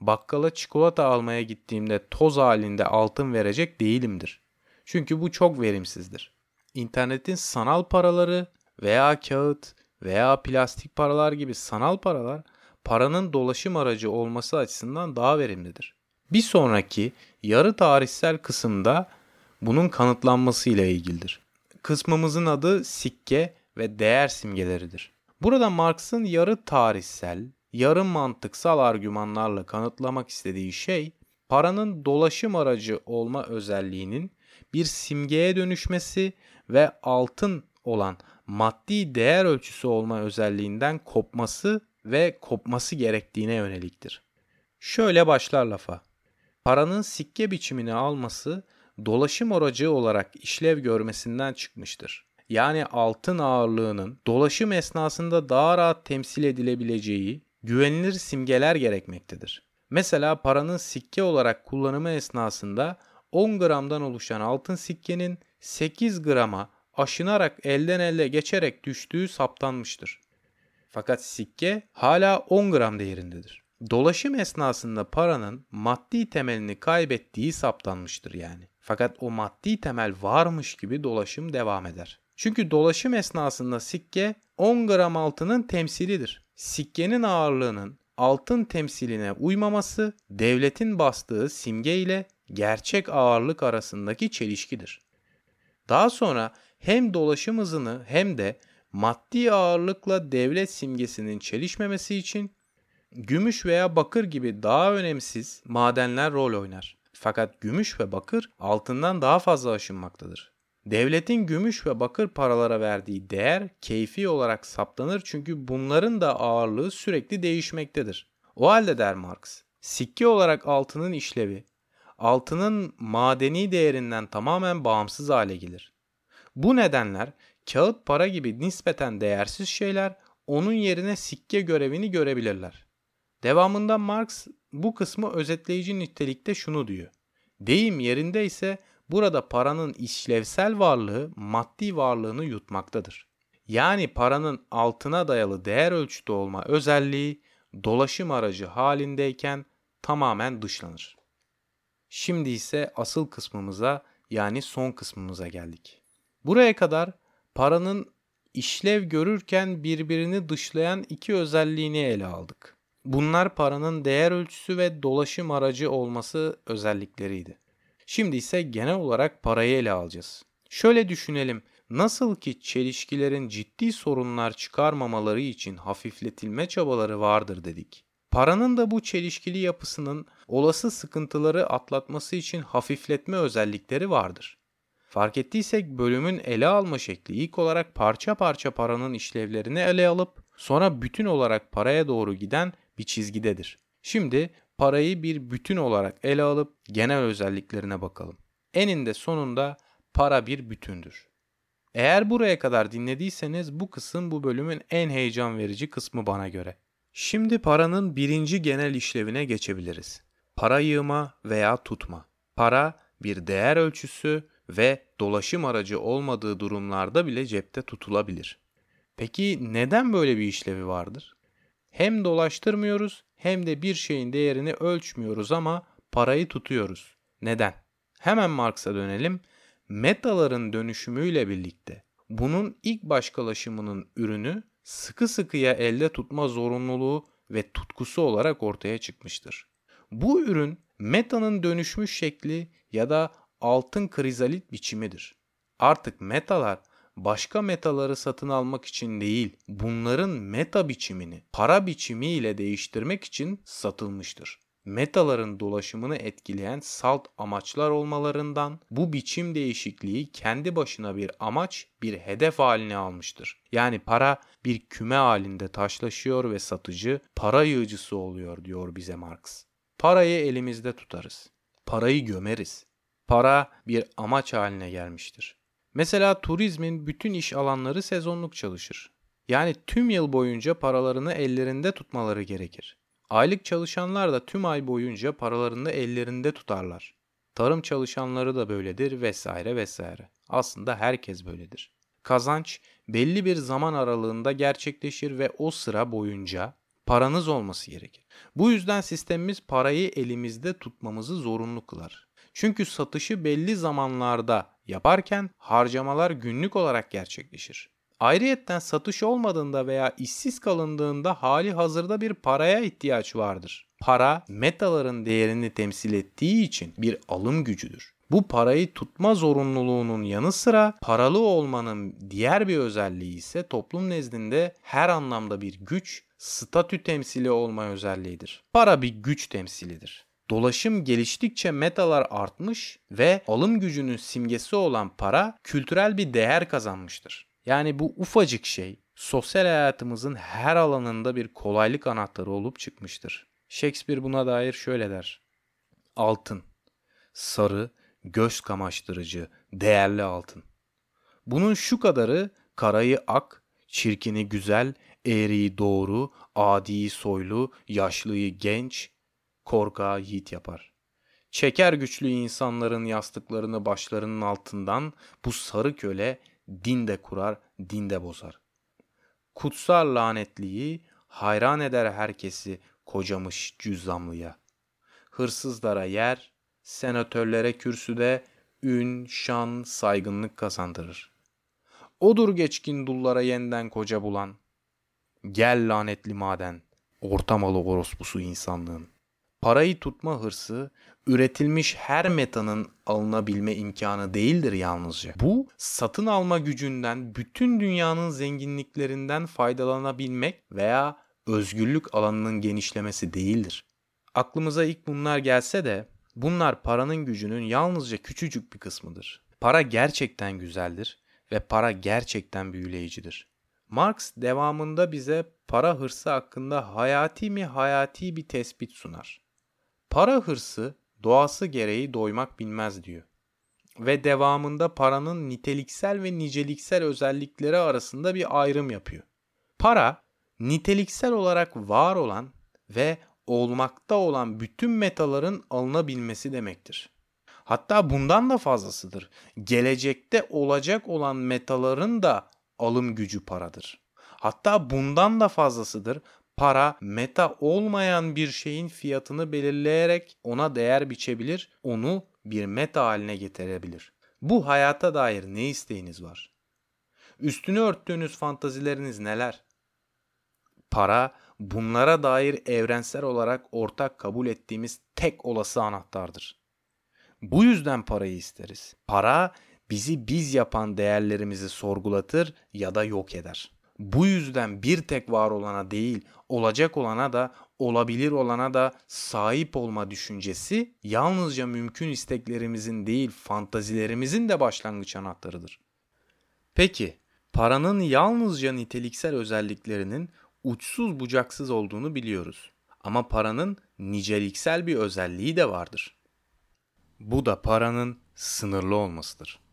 Bakkala çikolata almaya gittiğimde toz halinde altın verecek değilimdir. Çünkü bu çok verimsizdir internetin sanal paraları veya kağıt veya plastik paralar gibi sanal paralar paranın dolaşım aracı olması açısından daha verimlidir. Bir sonraki yarı tarihsel kısımda bunun kanıtlanması ile ilgilidir. Kısmımızın adı sikke ve değer simgeleridir. Burada Marx'ın yarı tarihsel, yarı mantıksal argümanlarla kanıtlamak istediği şey paranın dolaşım aracı olma özelliğinin bir simgeye dönüşmesi ve altın olan maddi değer ölçüsü olma özelliğinden kopması ve kopması gerektiğine yöneliktir. Şöyle başlar lafa. Paranın sikke biçimini alması dolaşım aracı olarak işlev görmesinden çıkmıştır. Yani altın ağırlığının dolaşım esnasında daha rahat temsil edilebileceği güvenilir simgeler gerekmektedir. Mesela paranın sikke olarak kullanımı esnasında 10 gramdan oluşan altın sikkenin 8 grama aşınarak elden ele geçerek düştüğü saptanmıştır. Fakat sikke hala 10 gram değerindedir. Dolaşım esnasında paranın maddi temelini kaybettiği saptanmıştır yani. Fakat o maddi temel varmış gibi dolaşım devam eder. Çünkü dolaşım esnasında sikke 10 gram altının temsilidir. Sikkenin ağırlığının altın temsiline uymaması devletin bastığı simge ile gerçek ağırlık arasındaki çelişkidir. Daha sonra hem dolaşım hızını hem de maddi ağırlıkla devlet simgesinin çelişmemesi için gümüş veya bakır gibi daha önemsiz madenler rol oynar. Fakat gümüş ve bakır altından daha fazla aşınmaktadır. Devletin gümüş ve bakır paralara verdiği değer keyfi olarak saptanır çünkü bunların da ağırlığı sürekli değişmektedir. O halde der Marx, sikke olarak altının işlevi altının madeni değerinden tamamen bağımsız hale gelir. Bu nedenler kağıt para gibi nispeten değersiz şeyler onun yerine sikke görevini görebilirler. Devamında Marx bu kısmı özetleyici nitelikte şunu diyor. Deyim yerinde ise burada paranın işlevsel varlığı maddi varlığını yutmaktadır. Yani paranın altına dayalı değer ölçütü olma özelliği dolaşım aracı halindeyken tamamen dışlanır. Şimdi ise asıl kısmımıza yani son kısmımıza geldik. Buraya kadar paranın işlev görürken birbirini dışlayan iki özelliğini ele aldık. Bunlar paranın değer ölçüsü ve dolaşım aracı olması özellikleriydi. Şimdi ise genel olarak parayı ele alacağız. Şöyle düşünelim. Nasıl ki çelişkilerin ciddi sorunlar çıkarmamaları için hafifletilme çabaları vardır dedik. Paranın da bu çelişkili yapısının olası sıkıntıları atlatması için hafifletme özellikleri vardır. Fark ettiysek bölümün ele alma şekli ilk olarak parça parça paranın işlevlerini ele alıp sonra bütün olarak paraya doğru giden bir çizgidedir. Şimdi parayı bir bütün olarak ele alıp genel özelliklerine bakalım. Eninde sonunda para bir bütündür. Eğer buraya kadar dinlediyseniz bu kısım bu bölümün en heyecan verici kısmı bana göre. Şimdi paranın birinci genel işlevine geçebiliriz. Para yığma veya tutma. Para bir değer ölçüsü ve dolaşım aracı olmadığı durumlarda bile cepte tutulabilir. Peki neden böyle bir işlevi vardır? Hem dolaştırmıyoruz hem de bir şeyin değerini ölçmüyoruz ama parayı tutuyoruz. Neden? Hemen Marx'a dönelim. Metaların dönüşümüyle birlikte bunun ilk başkalaşımının ürünü sıkı sıkıya elde tutma zorunluluğu ve tutkusu olarak ortaya çıkmıştır. Bu ürün metanın dönüşmüş şekli ya da altın krizalit biçimidir. Artık metalar başka metaları satın almak için değil, bunların meta biçimini para biçimi ile değiştirmek için satılmıştır. Metaların dolaşımını etkileyen salt amaçlar olmalarından bu biçim değişikliği kendi başına bir amaç, bir hedef haline almıştır. Yani para bir küme halinde taşlaşıyor ve satıcı para yığıcısı oluyor diyor bize Marx. Parayı elimizde tutarız. Parayı gömeriz. Para bir amaç haline gelmiştir. Mesela turizmin bütün iş alanları sezonluk çalışır. Yani tüm yıl boyunca paralarını ellerinde tutmaları gerekir. Aylık çalışanlar da tüm ay boyunca paralarını ellerinde tutarlar. Tarım çalışanları da böyledir vesaire vesaire. Aslında herkes böyledir. Kazanç belli bir zaman aralığında gerçekleşir ve o sıra boyunca paranız olması gerekir. Bu yüzden sistemimiz parayı elimizde tutmamızı zorunlu kılar. Çünkü satışı belli zamanlarda yaparken harcamalar günlük olarak gerçekleşir. Ayrıyetten satış olmadığında veya işsiz kalındığında hali hazırda bir paraya ihtiyaç vardır. Para metaların değerini temsil ettiği için bir alım gücüdür. Bu parayı tutma zorunluluğunun yanı sıra paralı olmanın diğer bir özelliği ise toplum nezdinde her anlamda bir güç, statü temsili olma özelliğidir. Para bir güç temsilidir. Dolaşım geliştikçe metalar artmış ve alım gücünün simgesi olan para kültürel bir değer kazanmıştır. Yani bu ufacık şey sosyal hayatımızın her alanında bir kolaylık anahtarı olup çıkmıştır. Shakespeare buna dair şöyle der. Altın, sarı, göz kamaştırıcı, değerli altın. Bunun şu kadarı karayı ak, çirkini güzel, eğriyi doğru, adiyi soylu, yaşlıyı genç, korkağı yiğit yapar. Çeker güçlü insanların yastıklarını başlarının altından bu sarı köle din de kurar, din de bozar. Kutsal lanetliği hayran eder herkesi kocamış cüzzamlıya. Hırsızlara yer, senatörlere kürsüde ün, şan, saygınlık kazandırır. Odur geçkin dullara yeniden koca bulan. Gel lanetli maden, ortamalı orospusu insanlığın. Parayı tutma hırsı üretilmiş her metanın alınabilme imkanı değildir yalnızca. Bu satın alma gücünden bütün dünyanın zenginliklerinden faydalanabilmek veya özgürlük alanının genişlemesi değildir. Aklımıza ilk bunlar gelse de bunlar paranın gücünün yalnızca küçücük bir kısmıdır. Para gerçekten güzeldir ve para gerçekten büyüleyicidir. Marx devamında bize para hırsı hakkında hayati mi hayati bir tespit sunar. Para hırsı doğası gereği doymak bilmez diyor. Ve devamında paranın niteliksel ve niceliksel özellikleri arasında bir ayrım yapıyor. Para niteliksel olarak var olan ve olmakta olan bütün metaların alınabilmesi demektir. Hatta bundan da fazlasıdır. Gelecekte olacak olan metaların da alım gücü paradır. Hatta bundan da fazlasıdır. Para meta olmayan bir şeyin fiyatını belirleyerek ona değer biçebilir, onu bir meta haline getirebilir. Bu hayata dair ne isteğiniz var? Üstünü örttüğünüz fantazileriniz neler? Para bunlara dair evrensel olarak ortak kabul ettiğimiz tek olası anahtardır. Bu yüzden parayı isteriz. Para bizi biz yapan değerlerimizi sorgulatır ya da yok eder. Bu yüzden bir tek var olana değil, olacak olana da, olabilir olana da sahip olma düşüncesi yalnızca mümkün isteklerimizin değil, fantazilerimizin de başlangıç anahtarıdır. Peki, paranın yalnızca niteliksel özelliklerinin uçsuz bucaksız olduğunu biliyoruz. Ama paranın niceliksel bir özelliği de vardır. Bu da paranın sınırlı olmasıdır.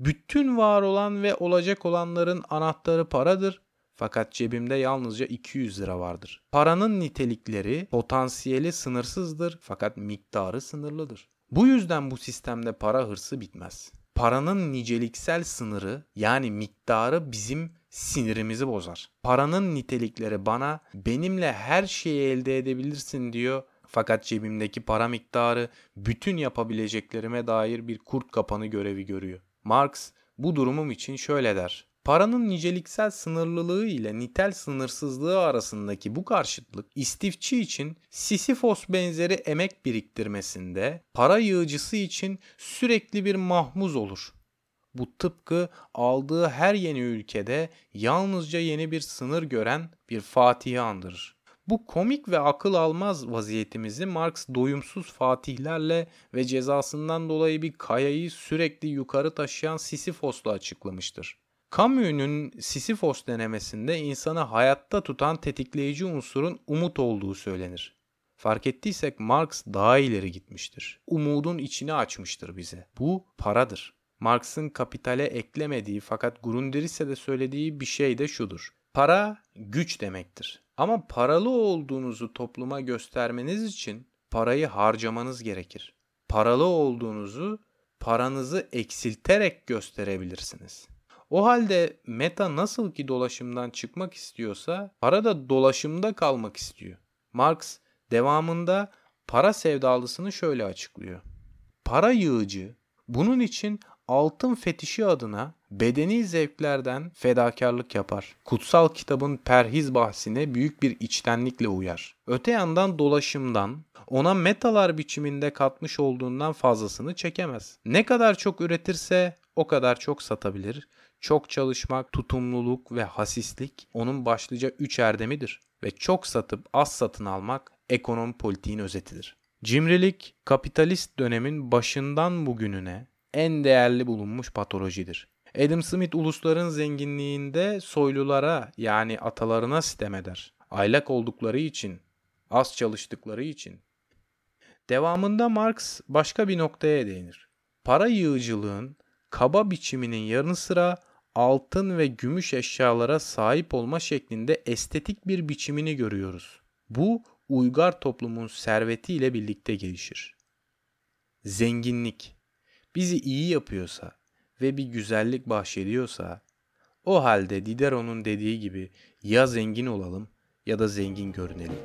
Bütün var olan ve olacak olanların anahtarı paradır. Fakat cebimde yalnızca 200 lira vardır. Paranın nitelikleri, potansiyeli sınırsızdır fakat miktarı sınırlıdır. Bu yüzden bu sistemde para hırsı bitmez. Paranın niceliksel sınırı yani miktarı bizim sinirimizi bozar. Paranın nitelikleri bana benimle her şeyi elde edebilirsin diyor fakat cebimdeki para miktarı bütün yapabileceklerime dair bir kurt kapanı görevi görüyor. Marx bu durumum için şöyle der. Paranın niceliksel sınırlılığı ile nitel sınırsızlığı arasındaki bu karşıtlık istifçi için Sisyphos benzeri emek biriktirmesinde, para yığıcısı için sürekli bir mahmuz olur. Bu tıpkı aldığı her yeni ülkede yalnızca yeni bir sınır gören bir fatihi andırır. Bu komik ve akıl almaz vaziyetimizi Marx doyumsuz fatihlerle ve cezasından dolayı bir kayayı sürekli yukarı taşıyan Sisyphos'la açıklamıştır. Camus'un Sisyphos denemesinde insanı hayatta tutan tetikleyici unsurun umut olduğu söylenir. Fark ettiysek Marx daha ileri gitmiştir. Umudun içini açmıştır bize. Bu paradır. Marx'ın kapitale eklemediği fakat Grundrisse de söylediği bir şey de şudur. Para güç demektir. Ama paralı olduğunuzu topluma göstermeniz için parayı harcamanız gerekir. Paralı olduğunuzu paranızı eksilterek gösterebilirsiniz. O halde meta nasıl ki dolaşımdan çıkmak istiyorsa para da dolaşımda kalmak istiyor. Marx devamında para sevdalısını şöyle açıklıyor. Para yığıcı bunun için altın fetişi adına bedeni zevklerden fedakarlık yapar. Kutsal kitabın perhiz bahsine büyük bir içtenlikle uyar. Öte yandan dolaşımdan ona metalar biçiminde katmış olduğundan fazlasını çekemez. Ne kadar çok üretirse o kadar çok satabilir. Çok çalışmak, tutumluluk ve hasislik onun başlıca üç erdemidir. Ve çok satıp az satın almak ekonomi politiğin özetidir. Cimrilik, kapitalist dönemin başından bugününe en değerli bulunmuş patolojidir. Adam Smith ulusların zenginliğinde soylulara yani atalarına sitem eder. Aylak oldukları için, az çalıştıkları için. Devamında Marx başka bir noktaya değinir. Para yığıcılığın kaba biçiminin yanı sıra altın ve gümüş eşyalara sahip olma şeklinde estetik bir biçimini görüyoruz. Bu uygar toplumun servetiyle birlikte gelişir. Zenginlik bizi iyi yapıyorsa ve bir güzellik bahşediyorsa o halde Diderot'un dediği gibi ya zengin olalım ya da zengin görünelim.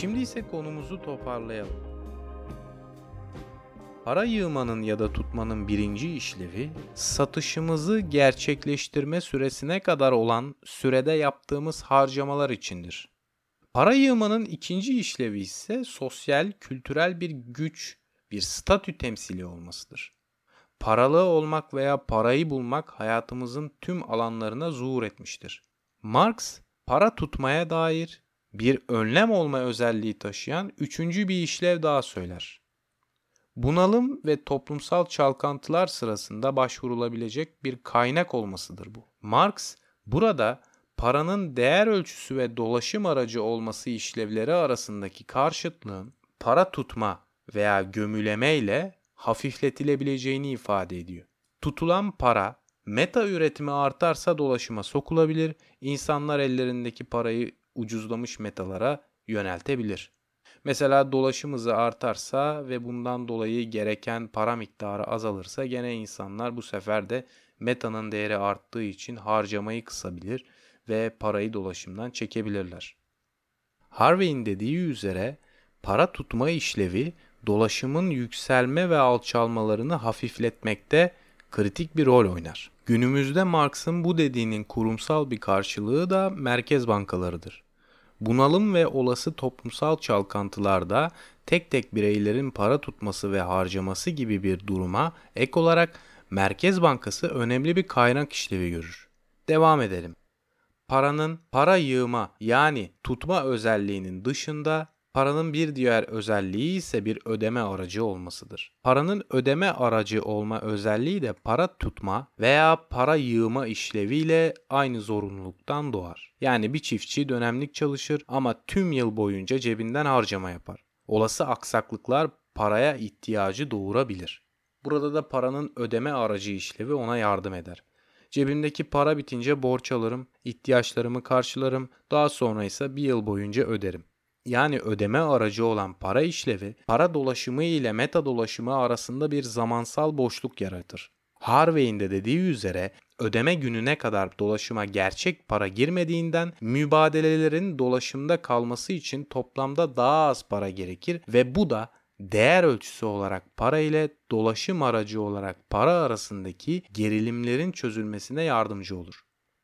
Şimdi ise konumuzu toparlayalım. Para yığmanın ya da tutmanın birinci işlevi satışımızı gerçekleştirme süresine kadar olan sürede yaptığımız harcamalar içindir. Para yığmanın ikinci işlevi ise sosyal, kültürel bir güç, bir statü temsili olmasıdır. Paralı olmak veya parayı bulmak hayatımızın tüm alanlarına zuhur etmiştir. Marx, para tutmaya dair bir önlem olma özelliği taşıyan üçüncü bir işlev daha söyler. Bunalım ve toplumsal çalkantılar sırasında başvurulabilecek bir kaynak olmasıdır bu. Marx burada paranın değer ölçüsü ve dolaşım aracı olması işlevleri arasındaki karşıtlığın para tutma veya gömüleme ile hafifletilebileceğini ifade ediyor. Tutulan para meta üretimi artarsa dolaşıma sokulabilir, insanlar ellerindeki parayı ucuzlamış metalara yöneltebilir. Mesela dolaşım hızı artarsa ve bundan dolayı gereken para miktarı azalırsa gene insanlar bu sefer de metanın değeri arttığı için harcamayı kısabilir ve parayı dolaşımdan çekebilirler. Harvey'in dediği üzere para tutma işlevi dolaşımın yükselme ve alçalmalarını hafifletmekte kritik bir rol oynar. Günümüzde Marx'ın bu dediğinin kurumsal bir karşılığı da merkez bankalarıdır. Bunalım ve olası toplumsal çalkantılarda tek tek bireylerin para tutması ve harcaması gibi bir duruma ek olarak Merkez Bankası önemli bir kaynak işlevi görür. Devam edelim. Paranın para yığma yani tutma özelliğinin dışında Paranın bir diğer özelliği ise bir ödeme aracı olmasıdır. Paranın ödeme aracı olma özelliği de para tutma veya para yığma işleviyle aynı zorunluluktan doğar. Yani bir çiftçi dönemlik çalışır ama tüm yıl boyunca cebinden harcama yapar. Olası aksaklıklar paraya ihtiyacı doğurabilir. Burada da paranın ödeme aracı işlevi ona yardım eder. Cebimdeki para bitince borç alırım, ihtiyaçlarımı karşılarım, daha sonra ise bir yıl boyunca öderim yani ödeme aracı olan para işlevi, para dolaşımı ile meta dolaşımı arasında bir zamansal boşluk yaratır. Harvey'in de dediği üzere ödeme gününe kadar dolaşıma gerçek para girmediğinden mübadelelerin dolaşımda kalması için toplamda daha az para gerekir ve bu da değer ölçüsü olarak para ile dolaşım aracı olarak para arasındaki gerilimlerin çözülmesine yardımcı olur.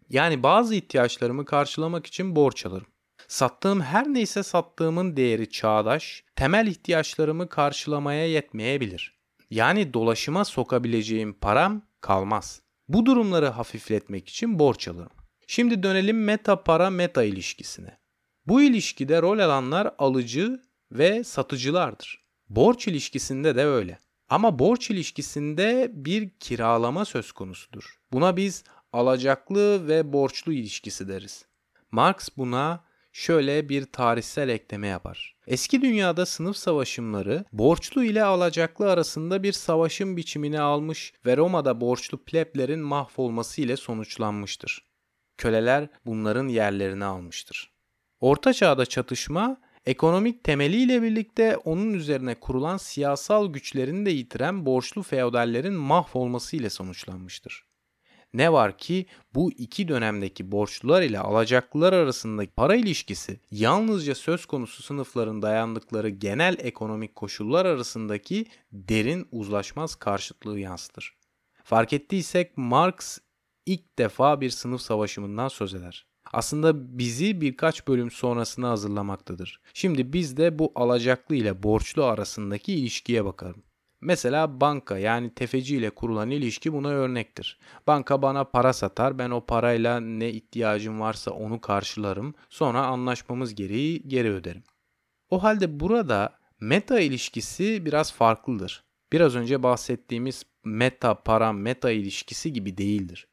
Yani bazı ihtiyaçlarımı karşılamak için borç alırım. Sattığım her neyse sattığımın değeri çağdaş, temel ihtiyaçlarımı karşılamaya yetmeyebilir. Yani dolaşıma sokabileceğim param kalmaz. Bu durumları hafifletmek için borç alırım. Şimdi dönelim meta para meta ilişkisine. Bu ilişkide rol alanlar alıcı ve satıcılardır. Borç ilişkisinde de öyle. Ama borç ilişkisinde bir kiralama söz konusudur. Buna biz alacaklı ve borçlu ilişkisi deriz. Marx buna şöyle bir tarihsel ekleme yapar. Eski dünyada sınıf savaşımları borçlu ile alacaklı arasında bir savaşım biçimini almış ve Roma'da borçlu pleblerin mahvolması ile sonuçlanmıştır. Köleler bunların yerlerini almıştır. Orta çağda çatışma ekonomik temeliyle birlikte onun üzerine kurulan siyasal güçlerini de yitiren borçlu feodallerin mahvolması ile sonuçlanmıştır. Ne var ki bu iki dönemdeki borçlular ile alacaklılar arasındaki para ilişkisi yalnızca söz konusu sınıfların dayandıkları genel ekonomik koşullar arasındaki derin uzlaşmaz karşıtlığı yansıtır. Fark ettiysek Marx ilk defa bir sınıf savaşımından söz eder. Aslında bizi birkaç bölüm sonrasına hazırlamaktadır. Şimdi biz de bu alacaklı ile borçlu arasındaki ilişkiye bakalım. Mesela banka yani tefeci ile kurulan ilişki buna örnektir. Banka bana para satar, ben o parayla ne ihtiyacım varsa onu karşılarım, sonra anlaşmamız gereği geri öderim. O halde burada meta ilişkisi biraz farklıdır. Biraz önce bahsettiğimiz meta para meta ilişkisi gibi değildir.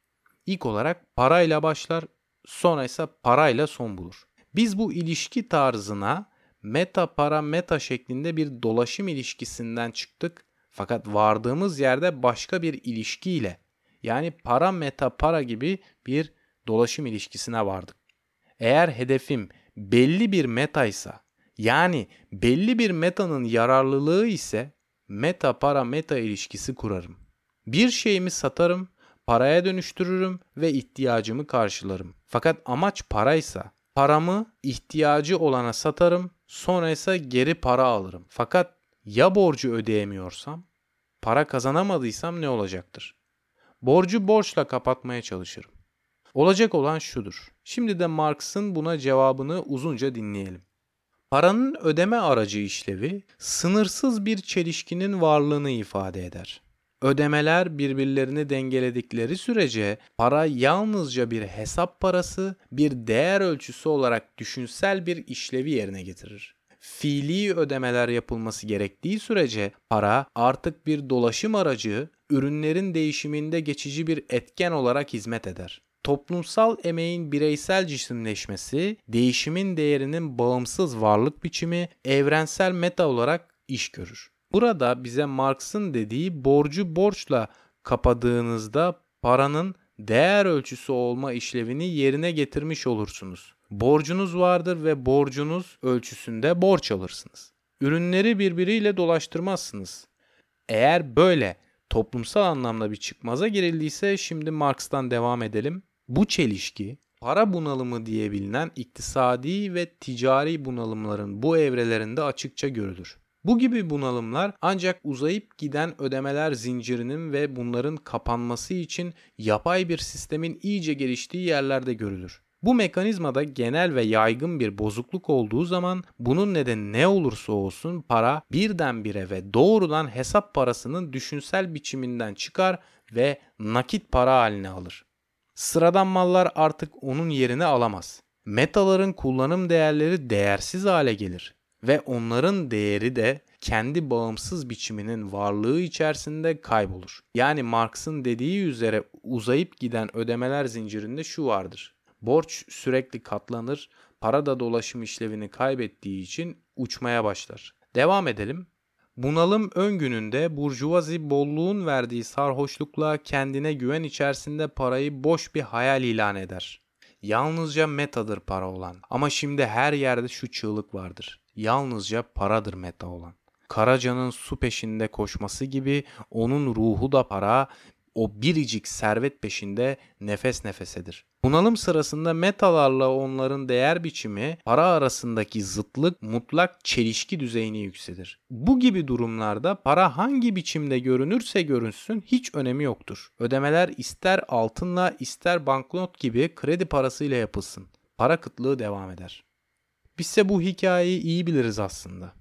İlk olarak parayla başlar, sonra ise parayla son bulur. Biz bu ilişki tarzına meta para meta şeklinde bir dolaşım ilişkisinden çıktık fakat vardığımız yerde başka bir ilişkiyle yani para meta para gibi bir dolaşım ilişkisine vardık. Eğer hedefim belli bir metaysa yani belli bir metanın yararlılığı ise meta para meta ilişkisi kurarım. Bir şeyimi satarım, paraya dönüştürürüm ve ihtiyacımı karşılarım. Fakat amaç paraysa paramı ihtiyacı olana satarım, sonra ise geri para alırım. Fakat ya borcu ödeyemiyorsam? Para kazanamadıysam ne olacaktır? Borcu borçla kapatmaya çalışırım. Olacak olan şudur. Şimdi de Marx'ın buna cevabını uzunca dinleyelim. Paranın ödeme aracı işlevi sınırsız bir çelişkinin varlığını ifade eder. Ödemeler birbirlerini dengeledikleri sürece para yalnızca bir hesap parası, bir değer ölçüsü olarak düşünsel bir işlevi yerine getirir. Fiili ödemeler yapılması gerektiği sürece para artık bir dolaşım aracı, ürünlerin değişiminde geçici bir etken olarak hizmet eder. Toplumsal emeğin bireysel cisimleşmesi, değişimin değerinin bağımsız varlık biçimi, evrensel meta olarak iş görür. Burada bize Marx'ın dediği borcu borçla kapadığınızda paranın değer ölçüsü olma işlevini yerine getirmiş olursunuz. Borcunuz vardır ve borcunuz ölçüsünde borç alırsınız. Ürünleri birbiriyle dolaştırmazsınız. Eğer böyle toplumsal anlamda bir çıkmaza girildiyse şimdi Marx'tan devam edelim. Bu çelişki para bunalımı diye bilinen iktisadi ve ticari bunalımların bu evrelerinde açıkça görülür. Bu gibi bunalımlar ancak uzayıp giden ödemeler zincirinin ve bunların kapanması için yapay bir sistemin iyice geliştiği yerlerde görülür. Bu mekanizmada genel ve yaygın bir bozukluk olduğu zaman bunun nedeni ne olursa olsun para birdenbire ve doğrudan hesap parasının düşünsel biçiminden çıkar ve nakit para haline alır. Sıradan mallar artık onun yerini alamaz. Metaların kullanım değerleri değersiz hale gelir ve onların değeri de kendi bağımsız biçiminin varlığı içerisinde kaybolur. Yani Marx'ın dediği üzere uzayıp giden ödemeler zincirinde şu vardır. Borç sürekli katlanır, para da dolaşım işlevini kaybettiği için uçmaya başlar. Devam edelim. Bunalım ön gününde burjuvazi bolluğun verdiği sarhoşlukla kendine güven içerisinde parayı boş bir hayal ilan eder. Yalnızca metadır para olan. Ama şimdi her yerde şu çığlık vardır. Yalnızca paradır meta olan. Karaca'nın su peşinde koşması gibi onun ruhu da para, o biricik servet peşinde nefes nefesedir. Bunalım sırasında metalarla onların değer biçimi para arasındaki zıtlık mutlak çelişki düzeyini yükselir. Bu gibi durumlarda para hangi biçimde görünürse görünsün hiç önemi yoktur. Ödemeler ister altınla ister banknot gibi kredi parasıyla yapılsın. Para kıtlığı devam eder. Bizse bu hikayeyi iyi biliriz aslında.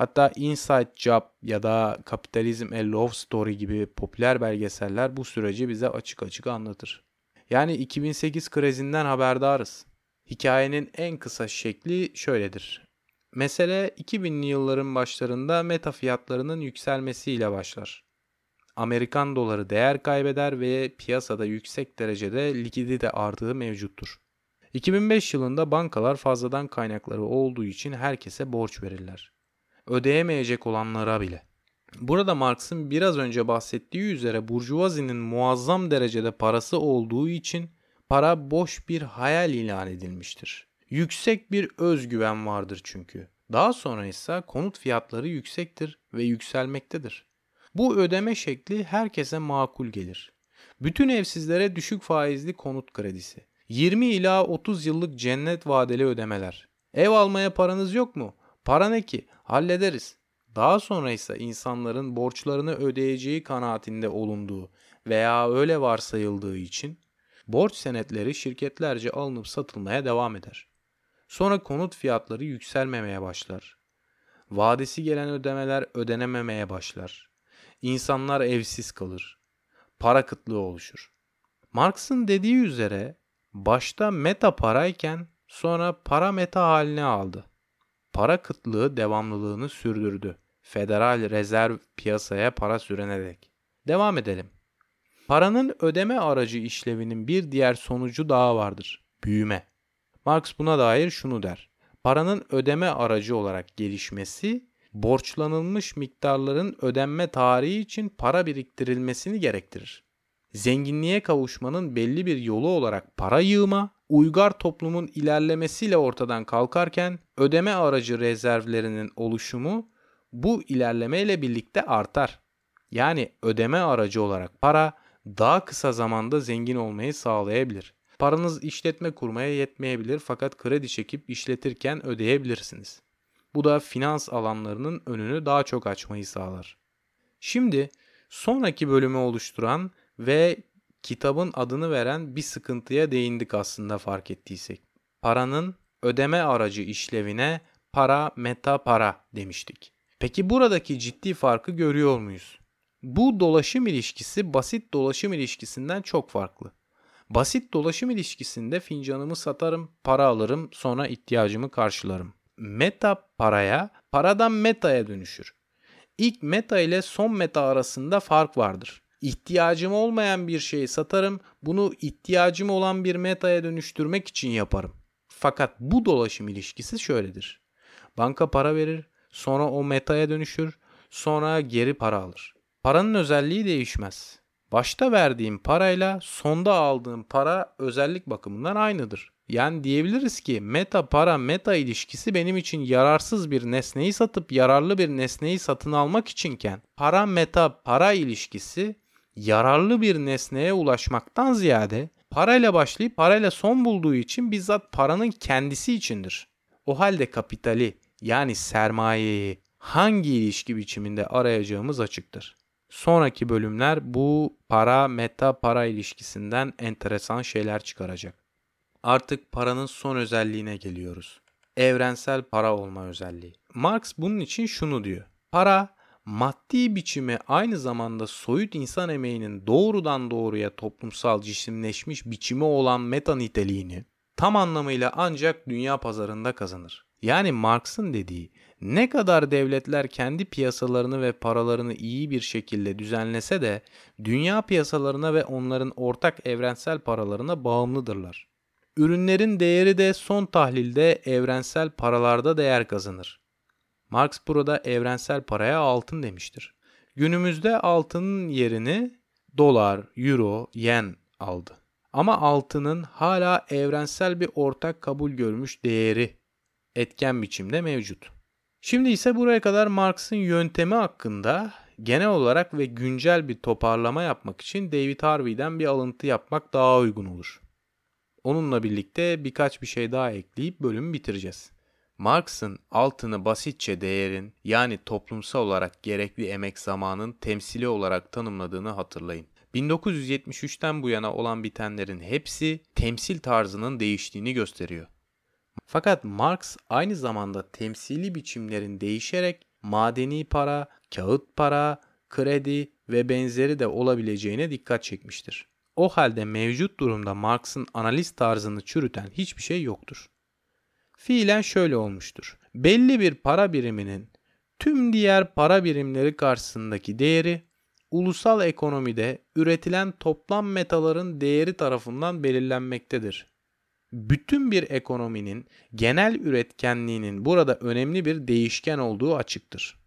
Hatta Inside Job ya da Kapitalizm A Love Story gibi popüler belgeseller bu süreci bize açık açık anlatır. Yani 2008 krizinden haberdarız. Hikayenin en kısa şekli şöyledir. Mesele 2000'li yılların başlarında meta fiyatlarının yükselmesiyle başlar. Amerikan doları değer kaybeder ve piyasada yüksek derecede likidite artığı mevcuttur. 2005 yılında bankalar fazladan kaynakları olduğu için herkese borç verirler ödeyemeyecek olanlara bile. Burada Marx'ın biraz önce bahsettiği üzere burjuvazinin muazzam derecede parası olduğu için para boş bir hayal ilan edilmiştir. Yüksek bir özgüven vardır çünkü. Daha sonra ise konut fiyatları yüksektir ve yükselmektedir. Bu ödeme şekli herkese makul gelir. Bütün evsizlere düşük faizli konut kredisi. 20 ila 30 yıllık cennet vadeli ödemeler. Ev almaya paranız yok mu? Para ne ki? Hallederiz. Daha sonra ise insanların borçlarını ödeyeceği kanaatinde olunduğu veya öyle varsayıldığı için borç senetleri şirketlerce alınıp satılmaya devam eder. Sonra konut fiyatları yükselmemeye başlar. Vadesi gelen ödemeler ödenememeye başlar. İnsanlar evsiz kalır. Para kıtlığı oluşur. Marx'ın dediği üzere başta meta parayken sonra para meta haline aldı para kıtlığı devamlılığını sürdürdü. Federal Rezerv piyasaya para sürenerek. Devam edelim. Paranın ödeme aracı işlevinin bir diğer sonucu daha vardır. Büyüme. Marx buna dair şunu der. Paranın ödeme aracı olarak gelişmesi, borçlanılmış miktarların ödenme tarihi için para biriktirilmesini gerektirir. Zenginliğe kavuşmanın belli bir yolu olarak para yığma, uygar toplumun ilerlemesiyle ortadan kalkarken ödeme aracı rezervlerinin oluşumu bu ilerlemeyle birlikte artar. Yani ödeme aracı olarak para daha kısa zamanda zengin olmayı sağlayabilir. Paranız işletme kurmaya yetmeyebilir fakat kredi çekip işletirken ödeyebilirsiniz. Bu da finans alanlarının önünü daha çok açmayı sağlar. Şimdi sonraki bölümü oluşturan ve kitabın adını veren bir sıkıntıya değindik aslında fark ettiysek. Paranın ödeme aracı işlevine para meta para demiştik. Peki buradaki ciddi farkı görüyor muyuz? Bu dolaşım ilişkisi basit dolaşım ilişkisinden çok farklı. Basit dolaşım ilişkisinde fincanımı satarım, para alırım, sonra ihtiyacımı karşılarım. meta paraya, paradan metaya dönüşür. İlk meta ile son meta arasında fark vardır. İhtiyacım olmayan bir şeyi satarım, bunu ihtiyacım olan bir metaya dönüştürmek için yaparım. Fakat bu dolaşım ilişkisi şöyledir. Banka para verir, sonra o metaya dönüşür, sonra geri para alır. Paranın özelliği değişmez. Başta verdiğim parayla sonda aldığım para özellik bakımından aynıdır. Yani diyebiliriz ki meta para meta ilişkisi benim için yararsız bir nesneyi satıp yararlı bir nesneyi satın almak içinken para meta para ilişkisi yararlı bir nesneye ulaşmaktan ziyade parayla başlayıp parayla son bulduğu için bizzat paranın kendisi içindir. O halde kapitali yani sermayeyi hangi ilişki biçiminde arayacağımız açıktır. Sonraki bölümler bu para meta para ilişkisinden enteresan şeyler çıkaracak. Artık paranın son özelliğine geliyoruz. Evrensel para olma özelliği. Marx bunun için şunu diyor. Para maddi biçimi aynı zamanda soyut insan emeğinin doğrudan doğruya toplumsal cisimleşmiş biçimi olan meta niteliğini tam anlamıyla ancak dünya pazarında kazanır. Yani Marx'ın dediği ne kadar devletler kendi piyasalarını ve paralarını iyi bir şekilde düzenlese de dünya piyasalarına ve onların ortak evrensel paralarına bağımlıdırlar. Ürünlerin değeri de son tahlilde evrensel paralarda değer kazanır. Marx burada evrensel paraya altın demiştir. Günümüzde altının yerini dolar, euro, yen aldı. Ama altının hala evrensel bir ortak kabul görmüş değeri etken biçimde mevcut. Şimdi ise buraya kadar Marx'ın yöntemi hakkında genel olarak ve güncel bir toparlama yapmak için David Harvey'den bir alıntı yapmak daha uygun olur. Onunla birlikte birkaç bir şey daha ekleyip bölümü bitireceğiz. Marx'ın altını basitçe değerin yani toplumsal olarak gerekli emek zamanın temsili olarak tanımladığını hatırlayın. 1973'ten bu yana olan bitenlerin hepsi temsil tarzının değiştiğini gösteriyor. Fakat Marx aynı zamanda temsili biçimlerin değişerek madeni para, kağıt para, kredi ve benzeri de olabileceğine dikkat çekmiştir. O halde mevcut durumda Marx'ın analiz tarzını çürüten hiçbir şey yoktur. Fiilen şöyle olmuştur. Belli bir para biriminin tüm diğer para birimleri karşısındaki değeri ulusal ekonomide üretilen toplam metaların değeri tarafından belirlenmektedir bütün bir ekonominin genel üretkenliğinin burada önemli bir değişken olduğu açıktır.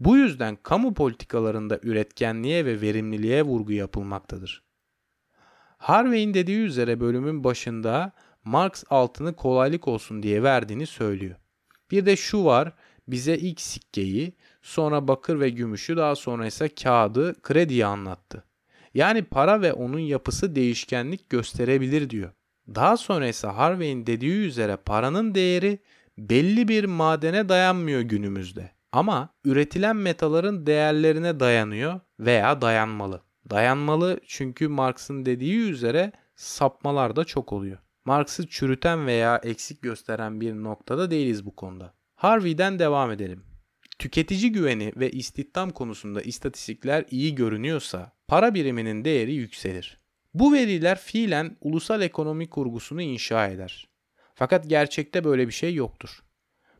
Bu yüzden kamu politikalarında üretkenliğe ve verimliliğe vurgu yapılmaktadır. Harvey'in dediği üzere bölümün başında Marx altını kolaylık olsun diye verdiğini söylüyor. Bir de şu var, bize ilk sikkeyi, sonra bakır ve gümüşü, daha sonra ise kağıdı, krediyi anlattı. Yani para ve onun yapısı değişkenlik gösterebilir diyor. Daha sonra ise Harvey'in dediği üzere paranın değeri belli bir madene dayanmıyor günümüzde. Ama üretilen metaların değerlerine dayanıyor veya dayanmalı. Dayanmalı çünkü Marx'ın dediği üzere sapmalar da çok oluyor. Marx'ı çürüten veya eksik gösteren bir noktada değiliz bu konuda. Harvey'den devam edelim. Tüketici güveni ve istihdam konusunda istatistikler iyi görünüyorsa para biriminin değeri yükselir. Bu veriler fiilen ulusal ekonomi kurgusunu inşa eder. Fakat gerçekte böyle bir şey yoktur.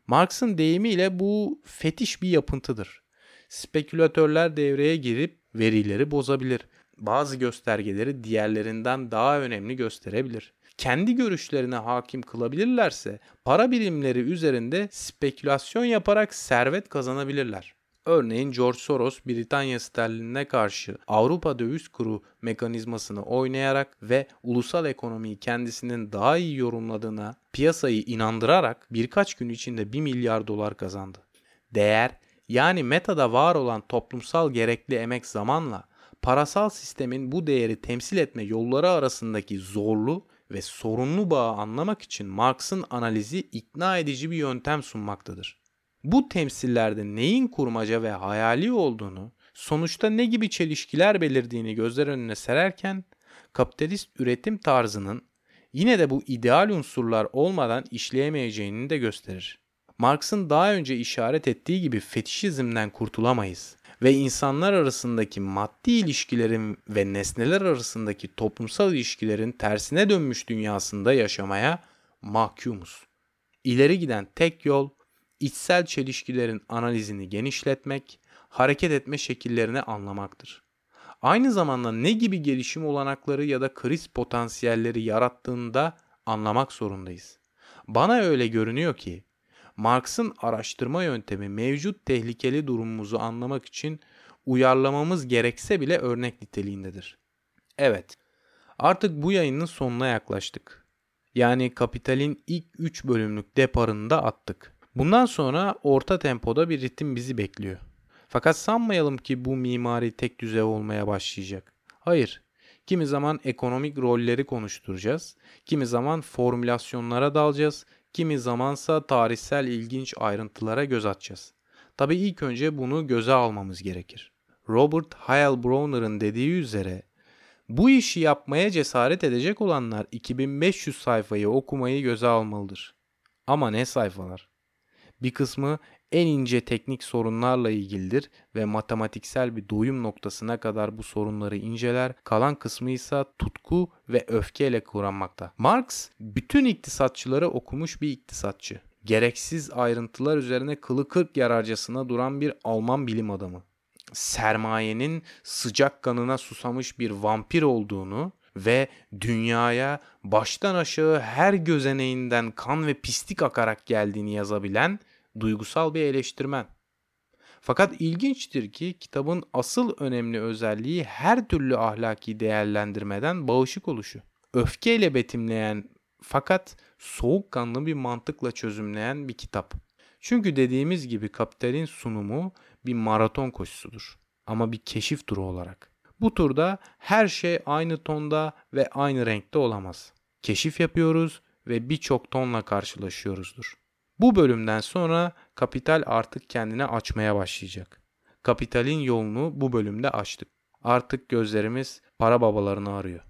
Marx'ın deyimiyle bu fetiş bir yapıntıdır. Spekülatörler devreye girip verileri bozabilir. Bazı göstergeleri diğerlerinden daha önemli gösterebilir. Kendi görüşlerine hakim kılabilirlerse para birimleri üzerinde spekülasyon yaparak servet kazanabilirler. Örneğin George Soros Britanya sterlinine karşı Avrupa döviz kuru mekanizmasını oynayarak ve ulusal ekonomiyi kendisinin daha iyi yorumladığına piyasayı inandırarak birkaç gün içinde 1 milyar dolar kazandı. Değer yani metada var olan toplumsal gerekli emek zamanla parasal sistemin bu değeri temsil etme yolları arasındaki zorlu ve sorunlu bağı anlamak için Marx'ın analizi ikna edici bir yöntem sunmaktadır bu temsillerde neyin kurmaca ve hayali olduğunu, sonuçta ne gibi çelişkiler belirdiğini gözler önüne sererken kapitalist üretim tarzının yine de bu ideal unsurlar olmadan işleyemeyeceğini de gösterir. Marx'ın daha önce işaret ettiği gibi fetişizmden kurtulamayız ve insanlar arasındaki maddi ilişkilerin ve nesneler arasındaki toplumsal ilişkilerin tersine dönmüş dünyasında yaşamaya mahkumuz. İleri giden tek yol içsel çelişkilerin analizini genişletmek, hareket etme şekillerini anlamaktır. Aynı zamanda ne gibi gelişim olanakları ya da kriz potansiyelleri yarattığında anlamak zorundayız. Bana öyle görünüyor ki Marx'ın araştırma yöntemi mevcut tehlikeli durumumuzu anlamak için uyarlamamız gerekse bile örnek niteliğindedir. Evet, artık bu yayının sonuna yaklaştık. Yani Kapital'in ilk 3 bölümlük deparını da attık. Bundan sonra orta tempoda bir ritim bizi bekliyor. Fakat sanmayalım ki bu mimari tek düzey olmaya başlayacak. Hayır. Kimi zaman ekonomik rolleri konuşturacağız. Kimi zaman formülasyonlara dalacağız. Kimi zamansa tarihsel ilginç ayrıntılara göz atacağız. Tabi ilk önce bunu göze almamız gerekir. Robert Heilbronner'ın dediği üzere bu işi yapmaya cesaret edecek olanlar 2500 sayfayı okumayı göze almalıdır. Ama ne sayfalar? Bir kısmı en ince teknik sorunlarla ilgilidir ve matematiksel bir doyum noktasına kadar bu sorunları inceler, kalan kısmı ise tutku ve öfkeyle kuranmakta. Marx bütün iktisatçıları okumuş bir iktisatçı. Gereksiz ayrıntılar üzerine kılı kırk yararcasına duran bir Alman bilim adamı. Sermayenin sıcak kanına susamış bir vampir olduğunu ve dünyaya baştan aşağı her gözeneğinden kan ve pislik akarak geldiğini yazabilen duygusal bir eleştirmen. Fakat ilginçtir ki kitabın asıl önemli özelliği her türlü ahlaki değerlendirmeden bağışık oluşu. Öfkeyle betimleyen fakat soğukkanlı bir mantıkla çözümleyen bir kitap. Çünkü dediğimiz gibi kapitalin sunumu bir maraton koşusudur ama bir keşif turu olarak. Bu turda her şey aynı tonda ve aynı renkte olamaz. Keşif yapıyoruz ve birçok tonla karşılaşıyoruzdur. Bu bölümden sonra kapital artık kendine açmaya başlayacak. Kapitalin yolunu bu bölümde açtık. Artık gözlerimiz para babalarını arıyor.